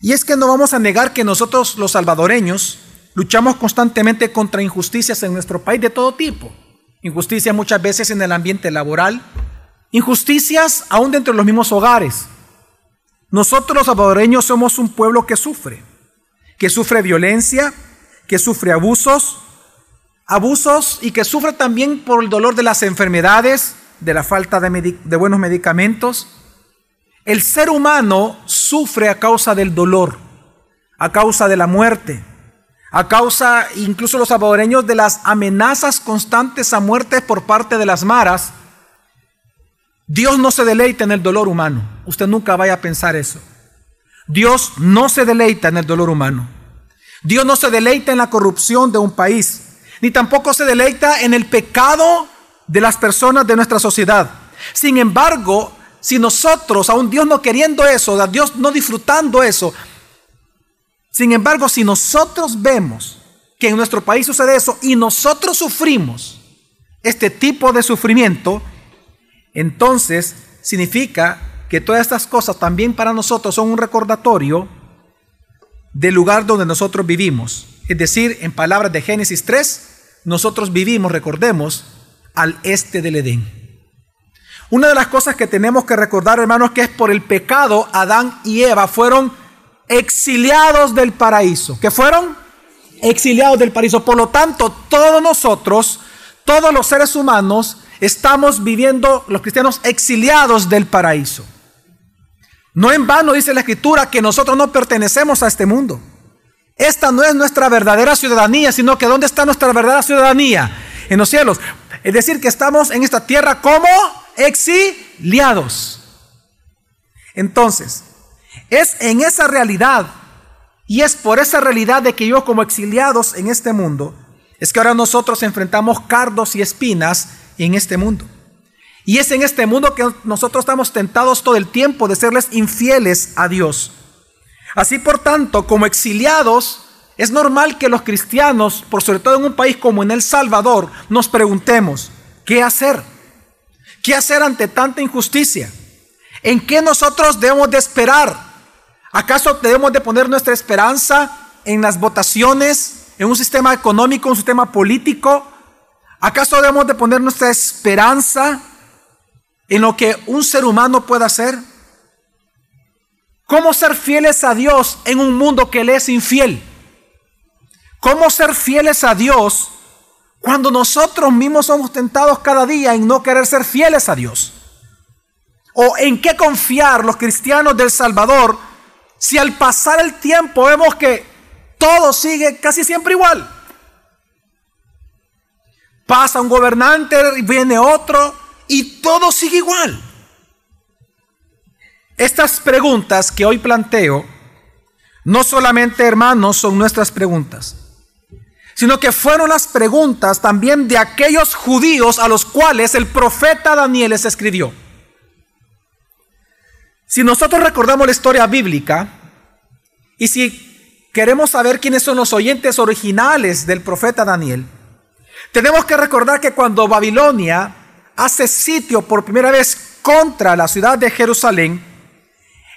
Y es que no vamos a negar que nosotros los salvadoreños luchamos constantemente contra injusticias en nuestro país de todo tipo. Injusticias muchas veces en el ambiente laboral, injusticias aún dentro de los mismos hogares. Nosotros los salvadoreños somos un pueblo que sufre, que sufre violencia, que sufre abusos, abusos y que sufre también por el dolor de las enfermedades, de la falta de, de buenos medicamentos. El ser humano sufre a causa del dolor, a causa de la muerte, a causa incluso los salvadoreños de las amenazas constantes a muerte por parte de las maras. Dios no se deleita en el dolor humano. Usted nunca vaya a pensar eso. Dios no se deleita en el dolor humano. Dios no se deleita en la corrupción de un país, ni tampoco se deleita en el pecado de las personas de nuestra sociedad. Sin embargo, si nosotros, aún Dios no queriendo eso, Dios no disfrutando eso, sin embargo, si nosotros vemos que en nuestro país sucede eso y nosotros sufrimos este tipo de sufrimiento, entonces significa que todas estas cosas también para nosotros son un recordatorio del lugar donde nosotros vivimos. Es decir, en palabras de Génesis 3, nosotros vivimos, recordemos, al este del Edén. Una de las cosas que tenemos que recordar, hermanos, que es por el pecado, Adán y Eva fueron exiliados del paraíso. ¿Qué fueron? Exiliados del paraíso. Por lo tanto, todos nosotros, todos los seres humanos, estamos viviendo, los cristianos, exiliados del paraíso. No en vano dice la escritura que nosotros no pertenecemos a este mundo. Esta no es nuestra verdadera ciudadanía, sino que ¿dónde está nuestra verdadera ciudadanía? En los cielos. Es decir, que estamos en esta tierra como exiliados. Entonces, es en esa realidad y es por esa realidad de que yo como exiliados en este mundo, es que ahora nosotros enfrentamos cardos y espinas en este mundo. Y es en este mundo que nosotros estamos tentados todo el tiempo de serles infieles a Dios. Así por tanto, como exiliados, es normal que los cristianos, por sobre todo en un país como en El Salvador, nos preguntemos, ¿qué hacer? ¿Qué hacer ante tanta injusticia? ¿En qué nosotros debemos de esperar? ¿Acaso debemos de poner nuestra esperanza en las votaciones, en un sistema económico, un sistema político? ¿Acaso debemos de poner nuestra esperanza en lo que un ser humano puede hacer? ¿Cómo ser fieles a Dios en un mundo que le es infiel? ¿Cómo ser fieles a Dios cuando nosotros mismos somos tentados cada día en no querer ser fieles a Dios. ¿O en qué confiar los cristianos del Salvador si al pasar el tiempo vemos que todo sigue casi siempre igual? Pasa un gobernante viene otro y todo sigue igual. Estas preguntas que hoy planteo, no solamente hermanos, son nuestras preguntas sino que fueron las preguntas también de aquellos judíos a los cuales el profeta Daniel les escribió. Si nosotros recordamos la historia bíblica y si queremos saber quiénes son los oyentes originales del profeta Daniel, tenemos que recordar que cuando Babilonia hace sitio por primera vez contra la ciudad de Jerusalén,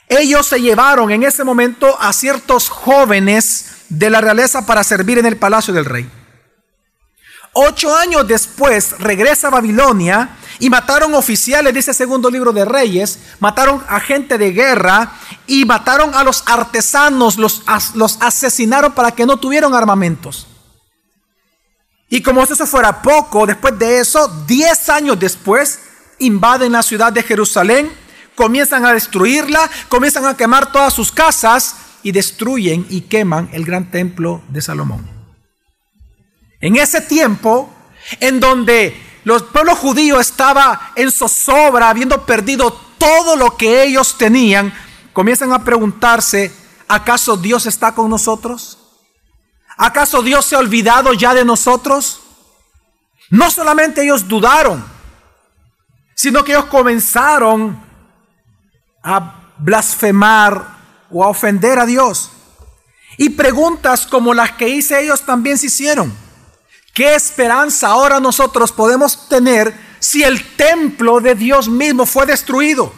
ellos se llevaron en ese momento a ciertos jóvenes de la realeza para servir en el palacio del rey. Ocho años después regresa a Babilonia y mataron oficiales, dice el segundo libro de Reyes, mataron a gente de guerra y mataron a los artesanos, los, los asesinaron para que no tuvieran armamentos. Y como si eso fuera poco, después de eso, diez años después, invaden la ciudad de Jerusalén, comienzan a destruirla, comienzan a quemar todas sus casas y destruyen y queman el gran templo de Salomón. En ese tiempo, en donde los pueblos judíos estaba en zozobra, habiendo perdido todo lo que ellos tenían, comienzan a preguntarse, ¿acaso Dios está con nosotros? ¿Acaso Dios se ha olvidado ya de nosotros? No solamente ellos dudaron, sino que ellos comenzaron a blasfemar o a ofender a Dios. Y preguntas como las que hice ellos también se hicieron. ¿Qué esperanza ahora nosotros podemos tener si el templo de Dios mismo fue destruido?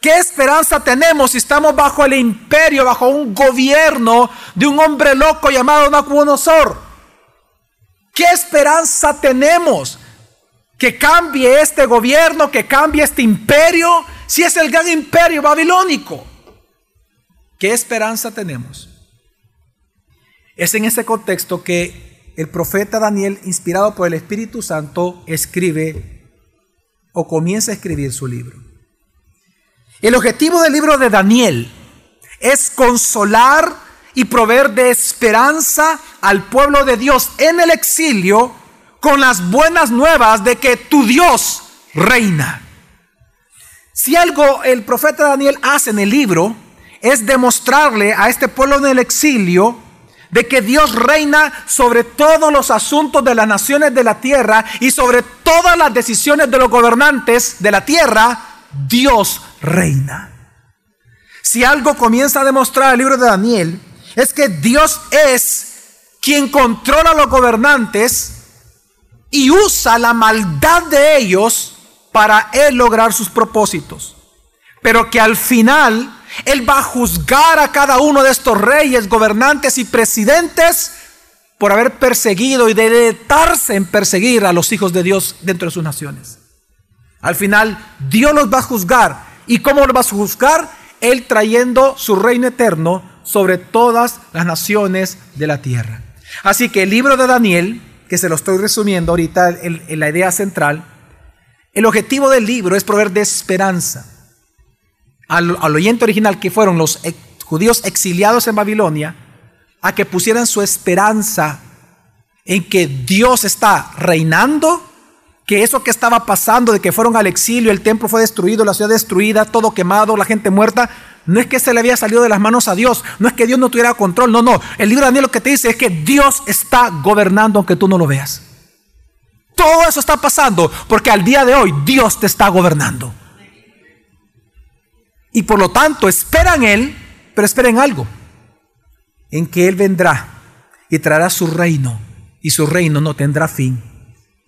¿Qué esperanza tenemos si estamos bajo el imperio, bajo un gobierno de un hombre loco llamado Nabucodonosor? ¿Qué esperanza tenemos? Que cambie este gobierno, que cambie este imperio, si es el gran imperio babilónico. ¿Qué esperanza tenemos? Es en ese contexto que el profeta Daniel, inspirado por el Espíritu Santo, escribe o comienza a escribir su libro. El objetivo del libro de Daniel es consolar y proveer de esperanza al pueblo de Dios en el exilio con las buenas nuevas de que tu Dios reina. Si algo el profeta Daniel hace en el libro es demostrarle a este pueblo en el exilio de que Dios reina sobre todos los asuntos de las naciones de la tierra y sobre todas las decisiones de los gobernantes de la tierra, Dios reina. Si algo comienza a demostrar el libro de Daniel, es que Dios es quien controla a los gobernantes y usa la maldad de ellos para él lograr sus propósitos. Pero que al final él va a juzgar a cada uno de estos reyes, gobernantes y presidentes por haber perseguido y deleitarse en perseguir a los hijos de Dios dentro de sus naciones. Al final, Dios los va a juzgar. ¿Y cómo los va a juzgar? Él trayendo su reino eterno sobre todas las naciones de la tierra. Así que el libro de Daniel, que se lo estoy resumiendo ahorita en, la idea central, el objetivo del libro es proveer de esperanza al, oyente original que fueron los judíos exiliados en Babilonia, a que pusieran su esperanza en que Dios está reinando que eso que estaba pasando, de que fueron al exilio, el templo fue destruido, la ciudad destruida, todo quemado, la gente muerta, no es que se le había salido de las manos a Dios, no es que Dios no tuviera control, no, no. El libro de Daniel lo que te dice es que Dios está gobernando aunque tú no lo veas. Todo eso está pasando porque al día de hoy Dios te está gobernando. Y por lo tanto, esperan Él, pero esperen algo, en que Él vendrá y traerá su reino, y su reino no tendrá fin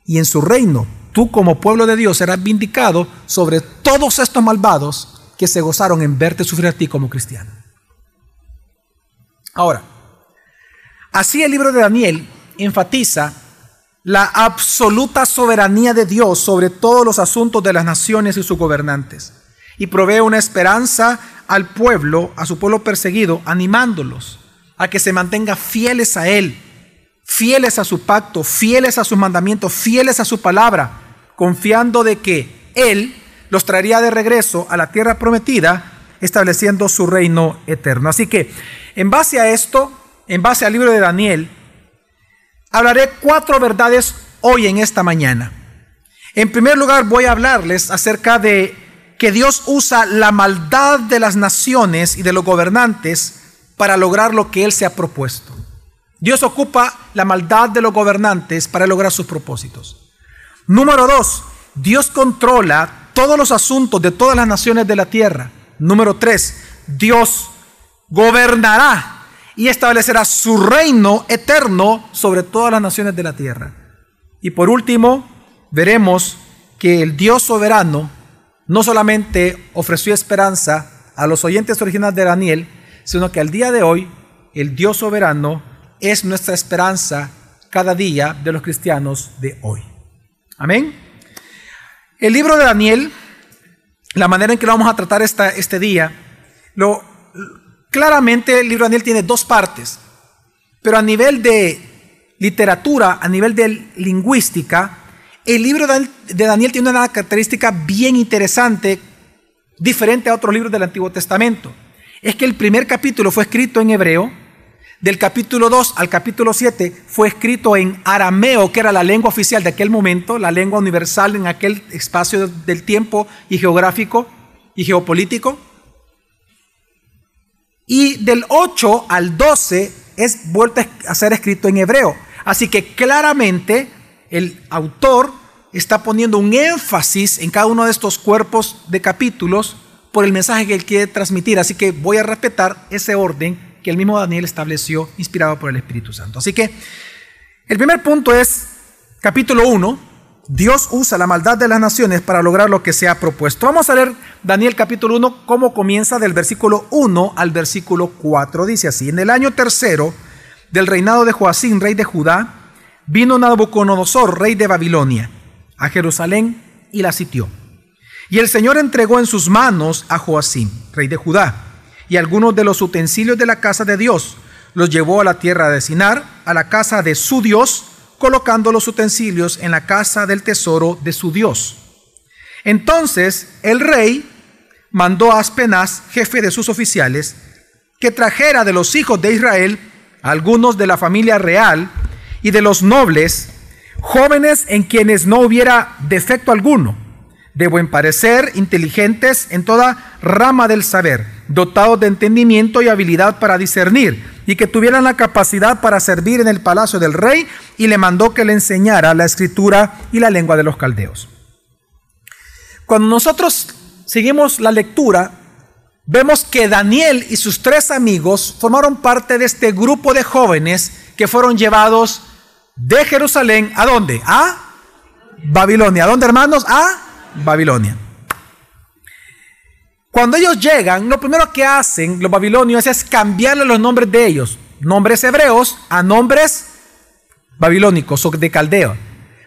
y en su reino tú como pueblo de Dios serás vindicado sobre todos estos malvados que se gozaron en verte sufrir a ti como cristiano. Ahora, así el libro de Daniel enfatiza la absoluta soberanía de Dios sobre todos los asuntos de las naciones y sus gobernantes, y provee una esperanza al pueblo, a su pueblo perseguido, animándolos a que se mantenga fieles a Él fieles a su pacto, fieles a sus mandamientos, fieles a su palabra, confiando de que Él los traería de regreso a la tierra prometida, estableciendo su reino eterno. Así que, en base a esto, en base al libro de Daniel, hablaré cuatro verdades hoy en esta mañana. En primer lugar, voy a hablarles acerca de que Dios usa la maldad de las naciones y de los gobernantes para lograr lo que Él se ha propuesto. Dios ocupa la maldad de los gobernantes para lograr sus propósitos. Número dos, Dios controla todos los asuntos de todas las naciones de la tierra. Número tres, Dios gobernará y establecerá su reino eterno sobre todas las naciones de la tierra. Y por último, veremos que el Dios soberano no solamente ofreció esperanza a los oyentes originales de Daniel, sino que al día de hoy el Dios soberano es nuestra esperanza cada día de los cristianos de hoy. Amén. El libro de Daniel, la manera en que lo vamos a tratar esta, este día, lo, claramente el libro de Daniel tiene dos partes, pero a nivel de literatura, a nivel de lingüística, el libro de Daniel tiene una característica bien interesante, diferente a otros libros del Antiguo Testamento. Es que el primer capítulo fue escrito en hebreo, del capítulo 2 al capítulo 7 fue escrito en arameo, que era la lengua oficial de aquel momento, la lengua universal en aquel espacio del tiempo y geográfico y geopolítico. Y del 8 al 12 es vuelto a ser escrito en hebreo. Así que claramente el autor está poniendo un énfasis en cada uno de estos cuerpos de capítulos por el mensaje que él quiere transmitir. Así que voy a respetar ese orden que el mismo Daniel estableció inspirado por el Espíritu Santo. Así que el primer punto es capítulo 1, Dios usa la maldad de las naciones para lograr lo que se ha propuesto. Vamos a leer Daniel capítulo 1, cómo comienza del versículo 1 al versículo 4. Dice así, en el año tercero del reinado de Joacín, rey de Judá, vino Nabucodonosor, rey de Babilonia, a Jerusalén y la sitió. Y el Señor entregó en sus manos a Joacín, rey de Judá, y algunos de los utensilios de la casa de Dios. Los llevó a la tierra de Sinar, a la casa de su Dios, colocando los utensilios en la casa del tesoro de su Dios. Entonces el rey mandó a Aspenaz, jefe de sus oficiales, que trajera de los hijos de Israel algunos de la familia real y de los nobles, jóvenes en quienes no hubiera defecto alguno, de buen parecer, inteligentes en toda rama del saber, dotados de entendimiento y habilidad para discernir, y que tuvieran la capacidad para servir en el palacio del rey, y le mandó que le enseñara la escritura y la lengua de los caldeos. Cuando nosotros seguimos la lectura, vemos que Daniel y sus tres amigos formaron parte de este grupo de jóvenes que fueron llevados de Jerusalén, ¿a dónde? A Babilonia. ¿A dónde, hermanos? A Babilonia. Cuando ellos llegan, lo primero que hacen los babilonios es cambiarle los nombres de ellos, nombres hebreos a nombres babilónicos o de caldeo.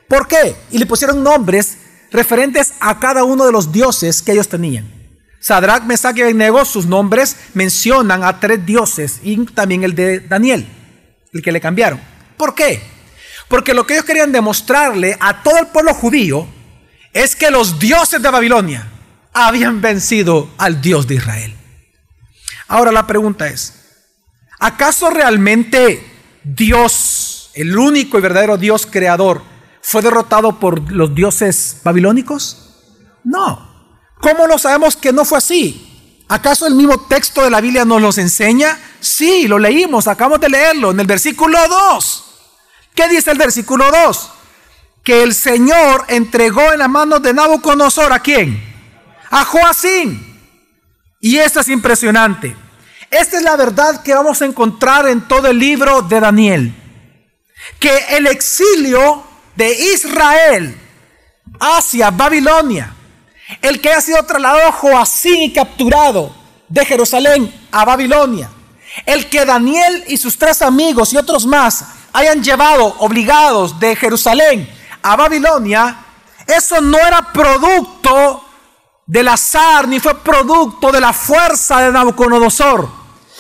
¿Por qué? Y le pusieron nombres referentes a cada uno de los dioses que ellos tenían. Sadrach, Mesach y Abednego, sus nombres mencionan a tres dioses y también el de Daniel, el que le cambiaron. ¿Por qué? Porque lo que ellos querían demostrarle a todo el pueblo judío es que los dioses de Babilonia habían vencido al Dios de Israel. Ahora la pregunta es, ¿acaso realmente Dios, el único y verdadero Dios creador, fue derrotado por los dioses babilónicos? No. ¿Cómo lo sabemos que no fue así? ¿Acaso el mismo texto de la Biblia nos los enseña? Sí, lo leímos, acabamos de leerlo en el versículo 2. ¿Qué dice el versículo 2? que el Señor entregó en las manos de Nabucodonosor a quién? A Joacín. Y esto es impresionante. Esta es la verdad que vamos a encontrar en todo el libro de Daniel. Que el exilio de Israel hacia Babilonia, el que ha sido trasladado a Joacín y capturado de Jerusalén a Babilonia, el que Daniel y sus tres amigos y otros más hayan llevado obligados de Jerusalén a Babilonia, eso no era producto del azar, ni fue producto de la fuerza de Nabucodonosor,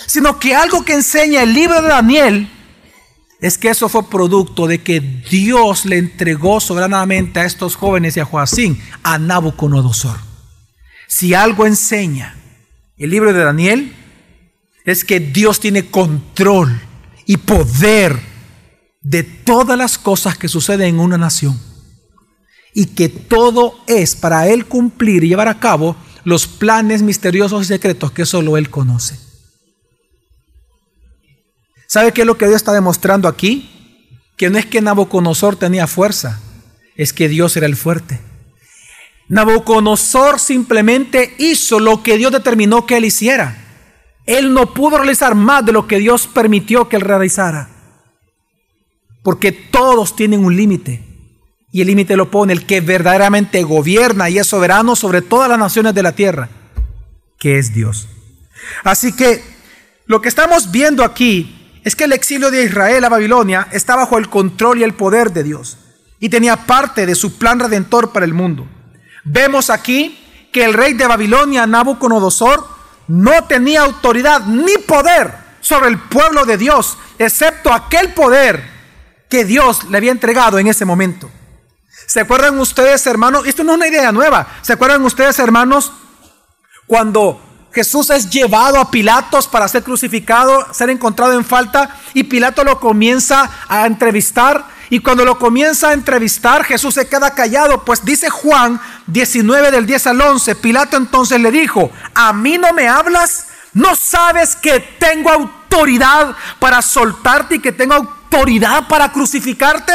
sino que algo que enseña el libro de Daniel es que eso fue producto de que Dios le entregó soberanamente a estos jóvenes y a Joacín, a Nabucodonosor. Si algo enseña el libro de Daniel, es que Dios tiene control y poder de todas las cosas que suceden en una nación. Y que todo es para Él cumplir y llevar a cabo los planes misteriosos y secretos que solo Él conoce. ¿Sabe qué es lo que Dios está demostrando aquí? Que no es que Nabucodonosor tenía fuerza, es que Dios era el fuerte. Nabucodonosor simplemente hizo lo que Dios determinó que él hiciera. Él no pudo realizar más de lo que Dios permitió que él realizara. Porque todos tienen un límite. Y el límite lo pone el que verdaderamente gobierna y es soberano sobre todas las naciones de la tierra, que es Dios. Así que lo que estamos viendo aquí es que el exilio de Israel a Babilonia está bajo el control y el poder de Dios y tenía parte de su plan redentor para el mundo. Vemos aquí que el rey de Babilonia, Nabucodonosor, no tenía autoridad ni poder sobre el pueblo de Dios, excepto aquel poder que Dios le había entregado en ese momento. ¿Se acuerdan ustedes, hermanos? Esto no es una idea nueva. ¿Se acuerdan ustedes, hermanos, cuando Jesús es llevado a Pilatos para ser crucificado, ser encontrado en falta, y Pilato lo comienza a entrevistar? Y cuando lo comienza a entrevistar, Jesús se queda callado, pues dice Juan 19 del 10 al 11, Pilato entonces le dijo, ¿a mí no me hablas? ¿No sabes que tengo autoridad para soltarte y que tengo autoridad? Autoridad para crucificarte?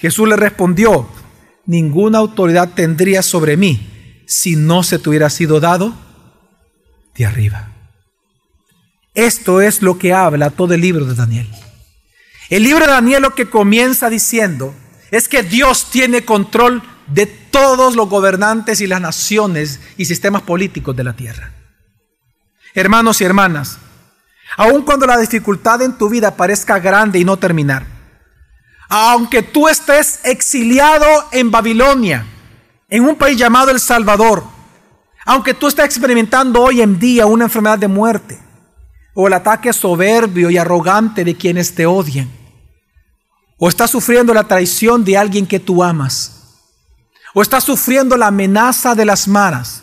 Jesús le respondió, ninguna autoridad tendría sobre mí si no se te hubiera sido dado de arriba. Esto es lo que habla todo el libro de Daniel. El libro de Daniel lo que comienza diciendo es que Dios tiene control de todos los gobernantes y las naciones y sistemas políticos de la tierra. Hermanos y hermanas, aun cuando la dificultad en tu vida parezca grande y no terminar, aunque tú estés exiliado en Babilonia, en un país llamado El Salvador, aunque tú estés experimentando hoy en día una enfermedad de muerte, o el ataque soberbio y arrogante de quienes te odian, o estás sufriendo la traición de alguien que tú amas, o estás sufriendo la amenaza de las maras,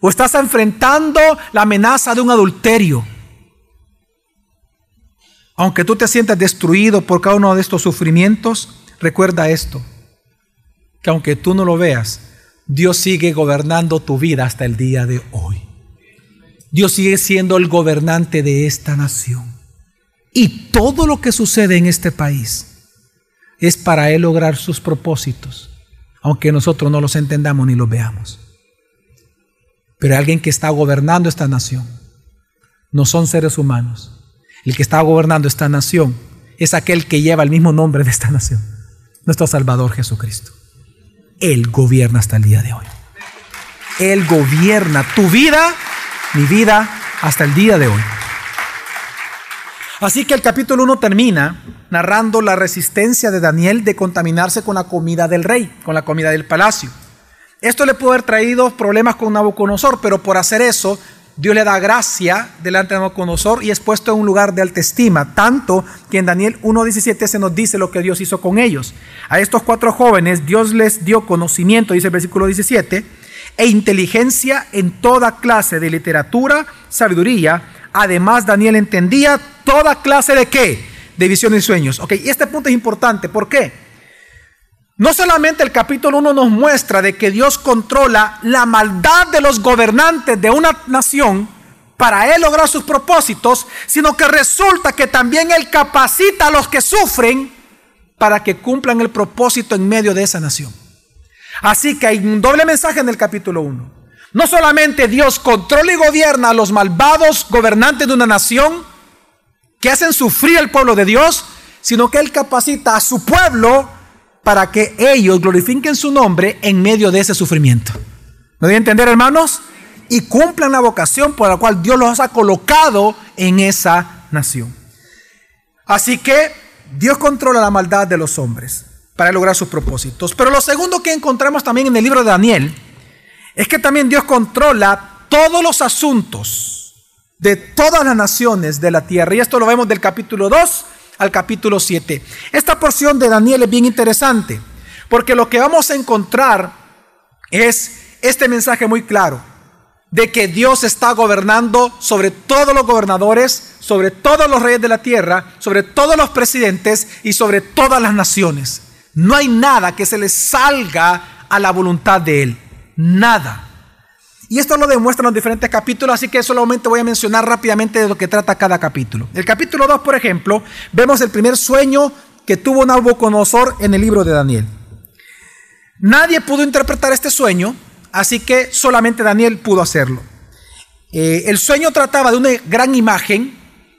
o estás enfrentando la amenaza de un adulterio, aunque tú te sientas destruido por cada uno de estos sufrimientos, recuerda esto, que aunque tú no lo veas, Dios sigue gobernando tu vida hasta el día de hoy. Dios sigue siendo el gobernante de esta nación. Y todo lo que sucede en este país es para Él lograr sus propósitos, aunque nosotros no los entendamos ni los veamos. Pero alguien que está gobernando esta nación no son seres humanos. El que está gobernando esta nación es aquel que lleva el mismo nombre de esta nación, nuestro Salvador Jesucristo. Él gobierna hasta el día de hoy. Él gobierna tu vida, mi vida, hasta el día de hoy. Así que el capítulo 1 termina narrando la resistencia de Daniel de contaminarse con la comida del rey, con la comida del palacio. Esto le pudo haber traído problemas con Nabucodonosor, pero por hacer eso, Dios le da gracia delante de Nabucodonosor y es puesto en un lugar de alta estima, tanto que en Daniel 1.17 se nos dice lo que Dios hizo con ellos. A estos cuatro jóvenes Dios les dio conocimiento, dice el versículo 17, e inteligencia en toda clase de literatura, sabiduría. Además, Daniel entendía toda clase de qué? De visiones y sueños. Ok, y este punto es importante. ¿Por qué? No solamente el capítulo 1 nos muestra de que Dios controla la maldad de los gobernantes de una nación para Él lograr sus propósitos, sino que resulta que también Él capacita a los que sufren para que cumplan el propósito en medio de esa nación. Así que hay un doble mensaje en el capítulo 1. No solamente Dios controla y gobierna a los malvados gobernantes de una nación que hacen sufrir al pueblo de Dios, sino que Él capacita a su pueblo para que ellos glorifiquen su nombre en medio de ese sufrimiento. ¿Me voy a entender, hermanos? Y cumplan la vocación por la cual Dios los ha colocado en esa nación. Así que Dios controla la maldad de los hombres para lograr sus propósitos. Pero lo segundo que encontramos también en el libro de Daniel es que también Dios controla todos los asuntos de todas las naciones de la tierra. Y esto lo vemos del capítulo 2 al capítulo 7. Esta porción de Daniel es bien interesante, porque lo que vamos a encontrar es este mensaje muy claro, de que Dios está gobernando sobre todos los gobernadores, sobre todos los reyes de la tierra, sobre todos los presidentes y sobre todas las naciones. No hay nada que se le salga a la voluntad de Él. Nada. Y esto lo demuestran los diferentes capítulos, así que solamente voy a mencionar rápidamente de lo que trata cada capítulo. El capítulo 2, por ejemplo, vemos el primer sueño que tuvo Nabucodonosor en el libro de Daniel. Nadie pudo interpretar este sueño, así que solamente Daniel pudo hacerlo. Eh, el sueño trataba de una gran imagen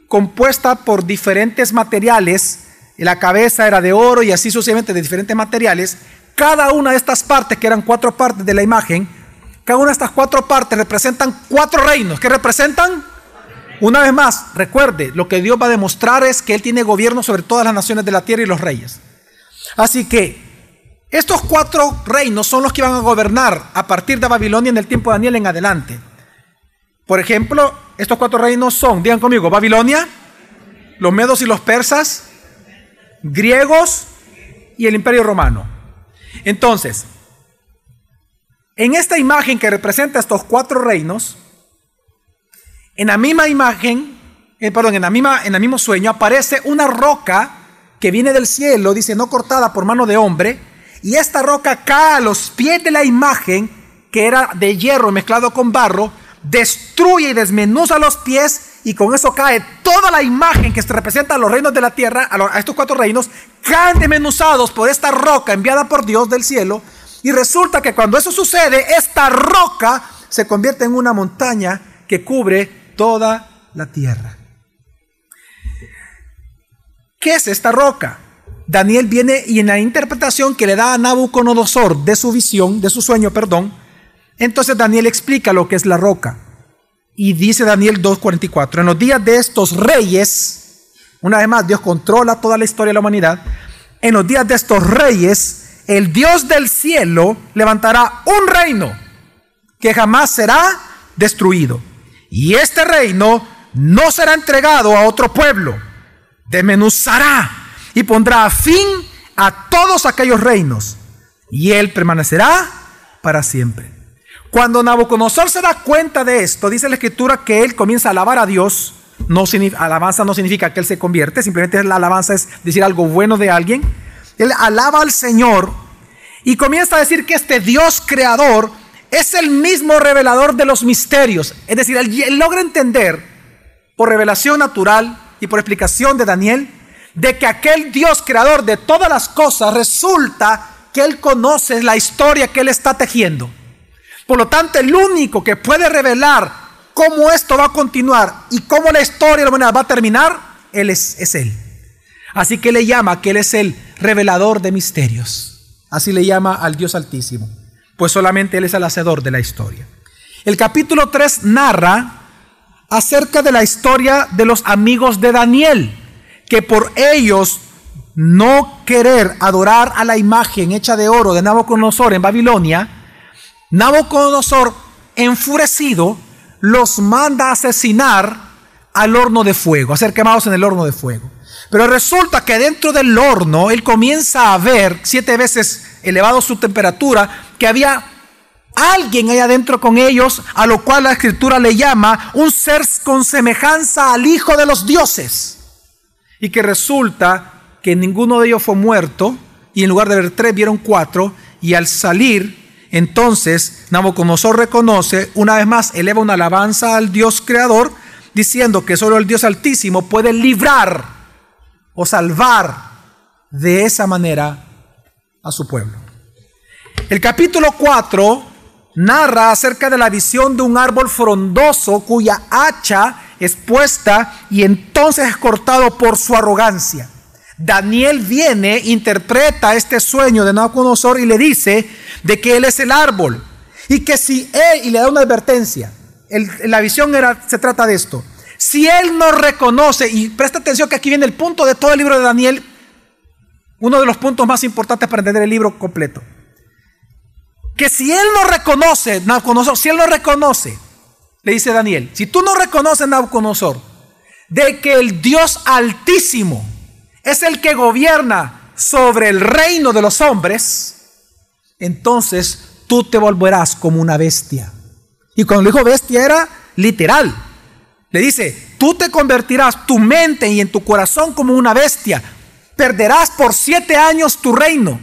compuesta por diferentes materiales. La cabeza era de oro y así sucesivamente de diferentes materiales. Cada una de estas partes, que eran cuatro partes de la imagen, cada una de estas cuatro partes representan cuatro reinos. ¿Qué representan? Una vez más, recuerde, lo que Dios va a demostrar es que Él tiene gobierno sobre todas las naciones de la tierra y los reyes. Así que estos cuatro reinos son los que van a gobernar a partir de Babilonia en el tiempo de Daniel en adelante. Por ejemplo, estos cuatro reinos son, digan conmigo, Babilonia, los medos y los persas, griegos y el imperio romano. Entonces, en esta imagen que representa estos cuatro reinos, en la misma imagen, eh, perdón, en, la misma, en el mismo sueño aparece una roca que viene del cielo, dice, no cortada por mano de hombre, y esta roca cae a los pies de la imagen, que era de hierro mezclado con barro, destruye y desmenuza los pies, y con eso cae toda la imagen que se representa a los reinos de la tierra, a estos cuatro reinos, caen desmenuzados por esta roca enviada por Dios del cielo, y resulta que cuando eso sucede, esta roca se convierte en una montaña que cubre toda la tierra. ¿Qué es esta roca? Daniel viene y en la interpretación que le da a Nabucodonosor de su visión, de su sueño, perdón, entonces Daniel explica lo que es la roca. Y dice Daniel 2.44, en los días de estos reyes, una vez más, Dios controla toda la historia de la humanidad, en los días de estos reyes, el Dios del cielo levantará un reino que jamás será destruido. Y este reino no será entregado a otro pueblo, desmenuzará y pondrá fin a todos aquellos reinos, y él permanecerá para siempre. Cuando Nabucodonosor se da cuenta de esto, dice la escritura que él comienza a alabar a Dios. No, alabanza no significa que él se convierte, simplemente la alabanza es decir algo bueno de alguien. Él alaba al Señor y comienza a decir que este Dios creador es el mismo revelador de los misterios. Es decir, él logra entender por revelación natural y por explicación de Daniel de que aquel Dios creador de todas las cosas resulta que Él conoce la historia que Él está tejiendo. Por lo tanto, el único que puede revelar cómo esto va a continuar y cómo la historia de la humanidad va a terminar, Él es, es Él. Así que le llama que Él es el revelador de misterios. Así le llama al Dios Altísimo. Pues solamente Él es el hacedor de la historia. El capítulo 3 narra acerca de la historia de los amigos de Daniel que por ellos no querer adorar a la imagen hecha de oro de Nabucodonosor en Babilonia, Nabucodonosor, enfurecido, los manda a asesinar al horno de fuego, a ser quemados en el horno de fuego. Pero resulta que dentro del horno él comienza a ver, siete veces elevado su temperatura, que había alguien ahí adentro con ellos, a lo cual la escritura le llama un ser con semejanza al Hijo de los dioses. Y que resulta que ninguno de ellos fue muerto y en lugar de ver tres vieron cuatro y al salir entonces Nabucodonosor reconoce una vez más eleva una alabanza al Dios creador diciendo que solo el Dios altísimo puede librar o salvar de esa manera a su pueblo. El capítulo 4 narra acerca de la visión de un árbol frondoso cuya hacha expuesta y entonces es cortado por su arrogancia. Daniel viene, interpreta este sueño de Nabucodonosor y le dice de que él es el árbol y que si él, y le da una advertencia, la visión era, se trata de esto, si él no reconoce, y presta atención que aquí viene el punto de todo el libro de Daniel, uno de los puntos más importantes para entender el libro completo, que si él no reconoce, Nabucodonosor, si él no reconoce le dice Daniel, si tú no reconoces, Nabucodonosor, de que el Dios altísimo es el que gobierna sobre el reino de los hombres, entonces tú te volverás como una bestia. Y cuando dijo bestia era literal. Le dice, tú te convertirás tu mente y en tu corazón como una bestia. Perderás por siete años tu reino.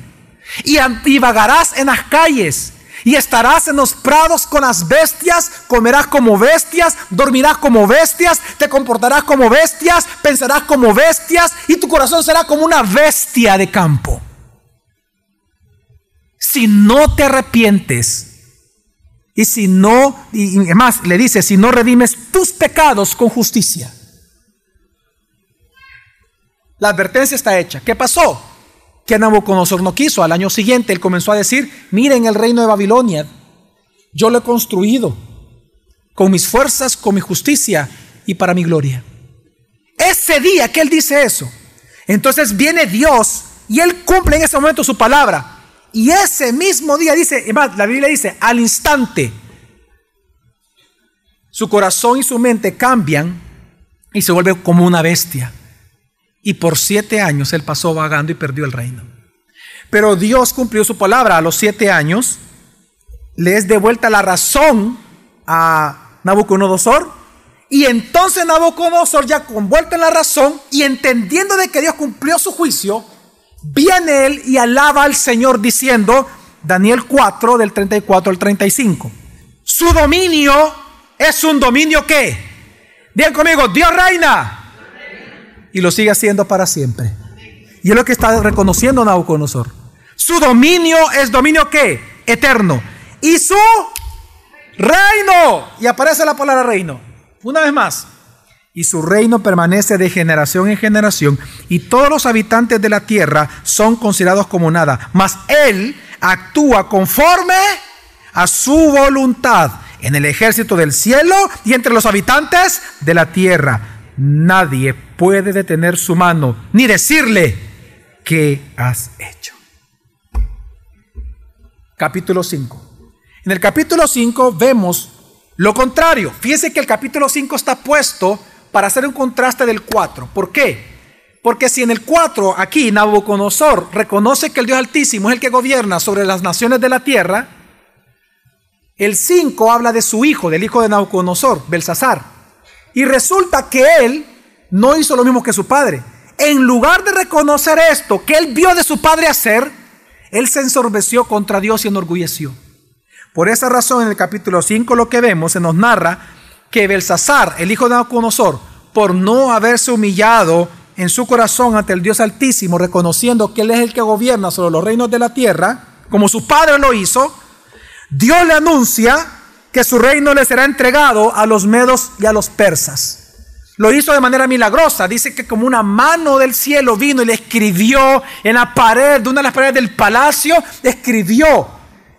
Y, y vagarás en las calles. Y estarás en los prados con las bestias, comerás como bestias, dormirás como bestias, te comportarás como bestias, pensarás como bestias. Y tu corazón será como una bestia de campo. Si no te arrepientes y si no, y más le dice, si no redimes tus pecados con justicia. La advertencia está hecha. ¿Qué pasó? que Nabucodonosor no quiso. Al año siguiente él comenzó a decir, miren el reino de Babilonia, yo lo he construido con mis fuerzas, con mi justicia y para mi gloria. Ese día que él dice eso, entonces viene Dios y él cumple en ese momento su palabra. Y ese mismo día dice, la Biblia dice, al instante, su corazón y su mente cambian y se vuelve como una bestia. Y por siete años él pasó vagando y perdió el reino. Pero Dios cumplió su palabra. A los siete años le es devuelta la razón a Nabucodonosor. Y entonces Nabucodonosor, ya con vuelta en la razón y entendiendo de que Dios cumplió su juicio, viene él y alaba al Señor diciendo, Daniel 4, del 34 al 35, su dominio es un dominio que, bien conmigo, Dios reina y lo sigue haciendo para siempre. Y es lo que está reconociendo Nabucodonosor. Su dominio es dominio que eterno. Y su reino. Y aparece la palabra reino. Una vez más. Y su reino permanece de generación en generación, y todos los habitantes de la tierra son considerados como nada, mas Él actúa conforme a su voluntad en el ejército del cielo y entre los habitantes de la tierra. Nadie puede detener su mano ni decirle, ¿qué has hecho? Capítulo 5. En el capítulo 5 vemos lo contrario. Fíjese que el capítulo 5 está puesto para hacer un contraste del 4. ¿Por qué? Porque si en el 4 aquí Nabucodonosor reconoce que el Dios Altísimo es el que gobierna sobre las naciones de la tierra, el 5 habla de su hijo, del hijo de Nabucodonosor, Belsasar. Y resulta que él no hizo lo mismo que su padre. En lugar de reconocer esto que él vio de su padre hacer, él se ensorbeció contra Dios y enorgulleció. Por esa razón en el capítulo 5 lo que vemos se nos narra que Belsasar, el hijo de Nabucodonosor, por no haberse humillado en su corazón ante el Dios Altísimo, reconociendo que Él es el que gobierna sobre los reinos de la tierra, como su padre lo hizo, Dios le anuncia que su reino le será entregado a los medos y a los persas. Lo hizo de manera milagrosa. Dice que como una mano del cielo vino y le escribió en la pared, de una de las paredes del palacio, escribió.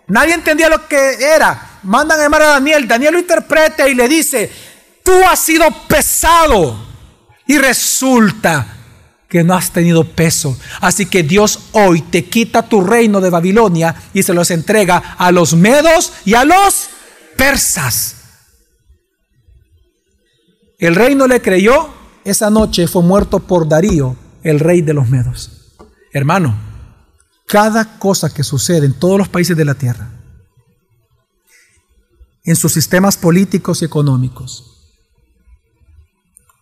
Nadie entendía lo que era mandan a llamar a Daniel, Daniel lo interpreta y le dice, tú has sido pesado y resulta que no has tenido peso. Así que Dios hoy te quita tu reino de Babilonia y se los entrega a los medos y a los persas. El reino le creyó, esa noche fue muerto por Darío, el rey de los medos. Hermano, cada cosa que sucede en todos los países de la tierra, en sus sistemas políticos y económicos.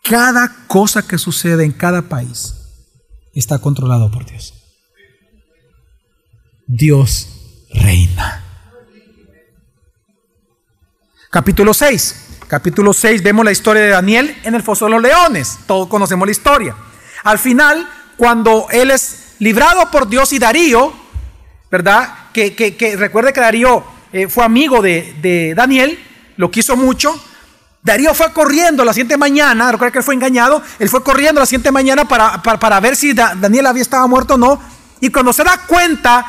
Cada cosa que sucede en cada país está controlado por Dios. Dios reina. Capítulo 6. Capítulo 6 vemos la historia de Daniel en el foso de los leones. Todos conocemos la historia. Al final, cuando él es librado por Dios y Darío, ¿verdad? Que, que recuerde que Darío eh, fue amigo de, Daniel, lo quiso mucho. Darío fue corriendo la siguiente mañana, recuerda que él fue engañado, él fue corriendo la siguiente mañana para, para, ver si Daniel había estado muerto o no. Y cuando se da cuenta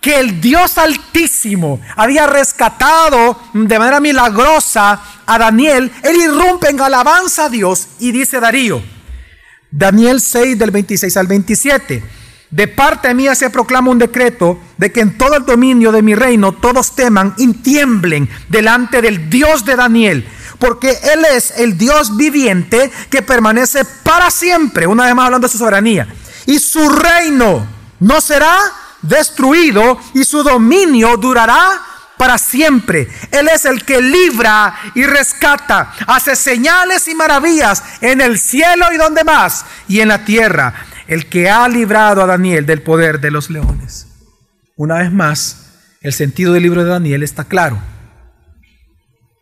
que el Dios Altísimo había rescatado de manera milagrosa a Daniel, él irrumpe en alabanza a Dios y dice Darío, Daniel 6 del 26 al 27. De parte mía se proclama un decreto de que en todo el dominio de mi reino todos teman y tiemblen delante del Dios de Daniel, porque Él es el Dios viviente que permanece para siempre, una vez más hablando de su soberanía, y su reino no será destruido y su dominio durará para siempre. Él es el que libra y rescata, hace señales y maravillas en el cielo y donde más, y en la tierra el que ha librado a Daniel del poder de los leones. Una vez más, el sentido del libro de Daniel está claro.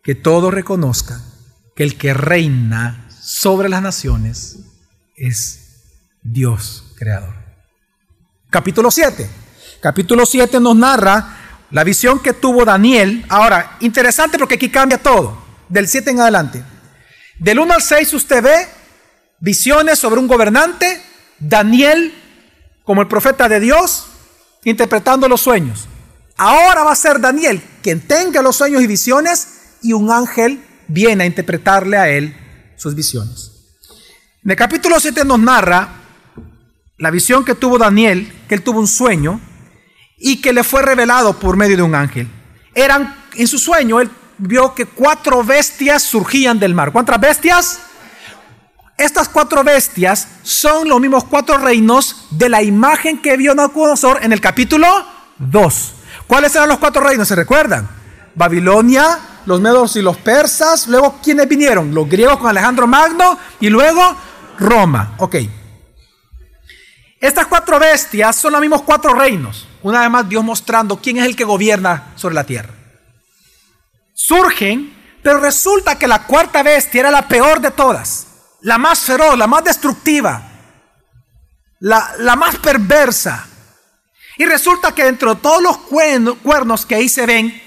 Que todos reconozcan que el que reina sobre las naciones es Dios creador. Capítulo 7. Capítulo 7 nos narra la visión que tuvo Daniel. Ahora, interesante porque aquí cambia todo, del 7 en adelante. Del 1 al 6 usted ve visiones sobre un gobernante, Daniel, como el profeta de Dios, interpretando los sueños. Ahora va a ser Daniel quien tenga los sueños y visiones y un ángel viene a interpretarle a él sus visiones. En el capítulo 7 nos narra la visión que tuvo Daniel, que él tuvo un sueño y que le fue revelado por medio de un ángel. Eran en su sueño él vio que cuatro bestias surgían del mar. ¿Cuántas bestias? Estas cuatro bestias son los mismos cuatro reinos de la imagen que vio Nabucodonosor en el capítulo 2. ¿Cuáles eran los cuatro reinos? ¿Se recuerdan? Babilonia, los medos y los persas, luego ¿quiénes vinieron? Los griegos con Alejandro Magno y luego Roma. Ok. Estas cuatro bestias son los mismos cuatro reinos. Una vez más Dios mostrando quién es el que gobierna sobre la tierra. Surgen, pero resulta que la cuarta bestia era la peor de todas la más feroz, la más destructiva, la, más perversa. Y resulta que dentro de todos los cuernos que ahí se ven,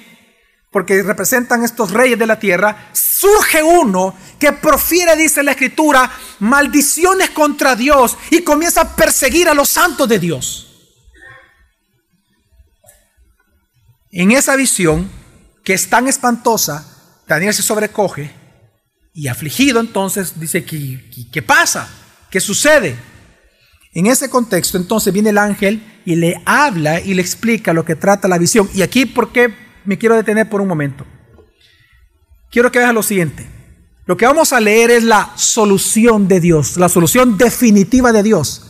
porque representan estos reyes de la tierra, surge uno que profiere, dice la escritura, maldiciones contra Dios y comienza a perseguir a los santos de Dios. En esa visión, que es tan espantosa, Daniel se sobrecoge y afligido entonces dice, ¿qué, qué pasa? ¿Qué sucede? En ese contexto entonces viene el ángel y le habla y le explica lo que trata la visión. Y aquí, ¿por qué me quiero detener por un momento? Quiero que veas lo siguiente. Lo que vamos a leer es la solución de Dios, la solución definitiva de Dios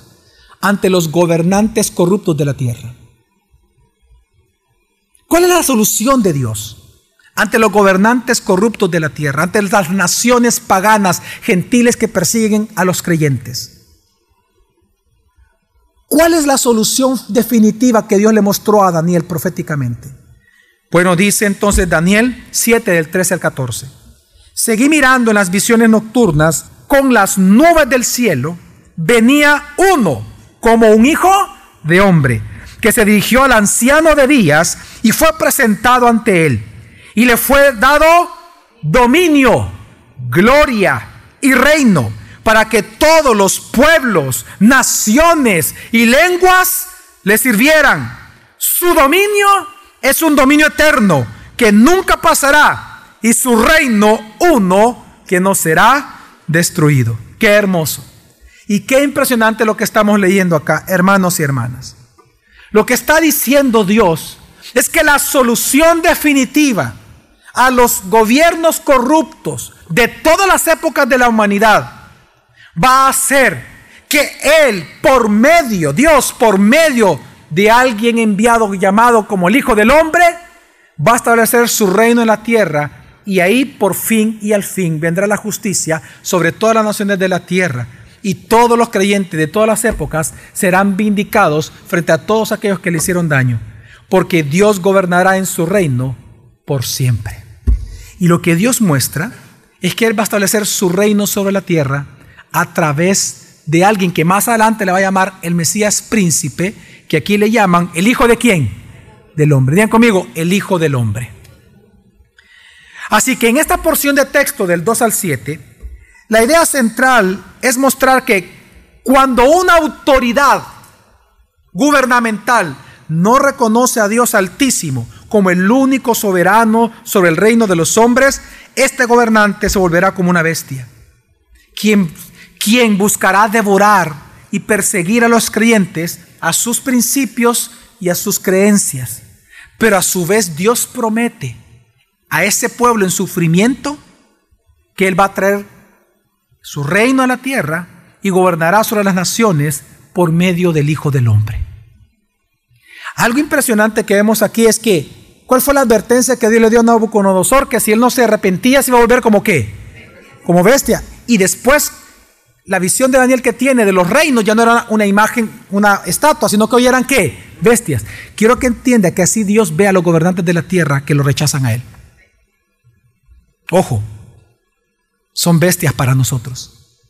ante los gobernantes corruptos de la tierra. ¿Cuál es la solución de Dios? Ante los gobernantes corruptos de la tierra, ante las naciones paganas, gentiles que persiguen a los creyentes. ¿Cuál es la solución definitiva que Dios le mostró a Daniel proféticamente? Bueno, dice entonces Daniel 7 del 13 al 14. Seguí mirando en las visiones nocturnas, con las nubes del cielo venía uno como un hijo de hombre, que se dirigió al anciano de días y fue presentado ante él. Y le fue dado dominio, gloria y reino para que todos los pueblos, naciones y lenguas le sirvieran. Su dominio es un dominio eterno que nunca pasará y su reino uno que no será destruido. Qué hermoso. Y qué impresionante lo que estamos leyendo acá, hermanos y hermanas. Lo que está diciendo Dios es que la solución definitiva a los gobiernos corruptos de todas las épocas de la humanidad va a hacer que Él, por medio, Dios, por medio de alguien enviado llamado como el Hijo del Hombre, va a establecer su reino en la tierra y ahí por fin y al fin vendrá la justicia sobre todas las naciones de la tierra. Y todos los creyentes de todas las épocas serán vindicados frente a todos aquellos que le hicieron daño, porque Dios gobernará en su reino por siempre. Y lo que Dios muestra es que Él va a establecer su reino sobre la tierra a través de alguien que más adelante le va a llamar el Mesías príncipe, que aquí le llaman el hijo de quién? Del hombre. Digan conmigo, el hijo del hombre. Así que en esta porción de texto del 2 al 7, la idea central es mostrar que cuando una autoridad gubernamental no reconoce a Dios Altísimo como el único soberano sobre el reino de los hombres, este gobernante se volverá como una bestia, quien quien buscará devorar y perseguir a los creyentes, a sus principios y a sus creencias. Pero a su vez Dios promete a ese pueblo en sufrimiento que Él va a traer su reino a la tierra y gobernará sobre las naciones por medio del Hijo del Hombre. Algo impresionante que vemos aquí es que, ¿cuál fue la advertencia que Dios le dio a Nabucodonosor? Que si él no se arrepentía se iba a volver como qué? Como bestia. Y después la visión de Daniel que tiene de los reinos ya no era una imagen, una estatua, sino que hoy eran qué? Bestias. Quiero que entienda que así Dios ve a los gobernantes de la tierra que lo rechazan a Él. Ojo, son bestias para nosotros.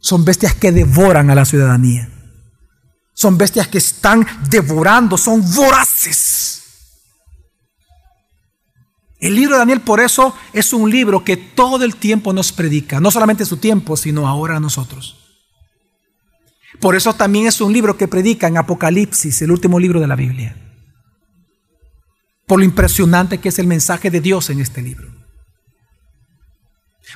Son bestias que devoran a la ciudadanía. Son bestias que están devorando, son voraces. El libro de Daniel por eso es un libro que todo el tiempo nos predica, no solamente su tiempo, sino ahora a nosotros. Por eso también es un libro que predica en Apocalipsis, el último libro de la Biblia. Por lo impresionante que es el mensaje de Dios en este libro.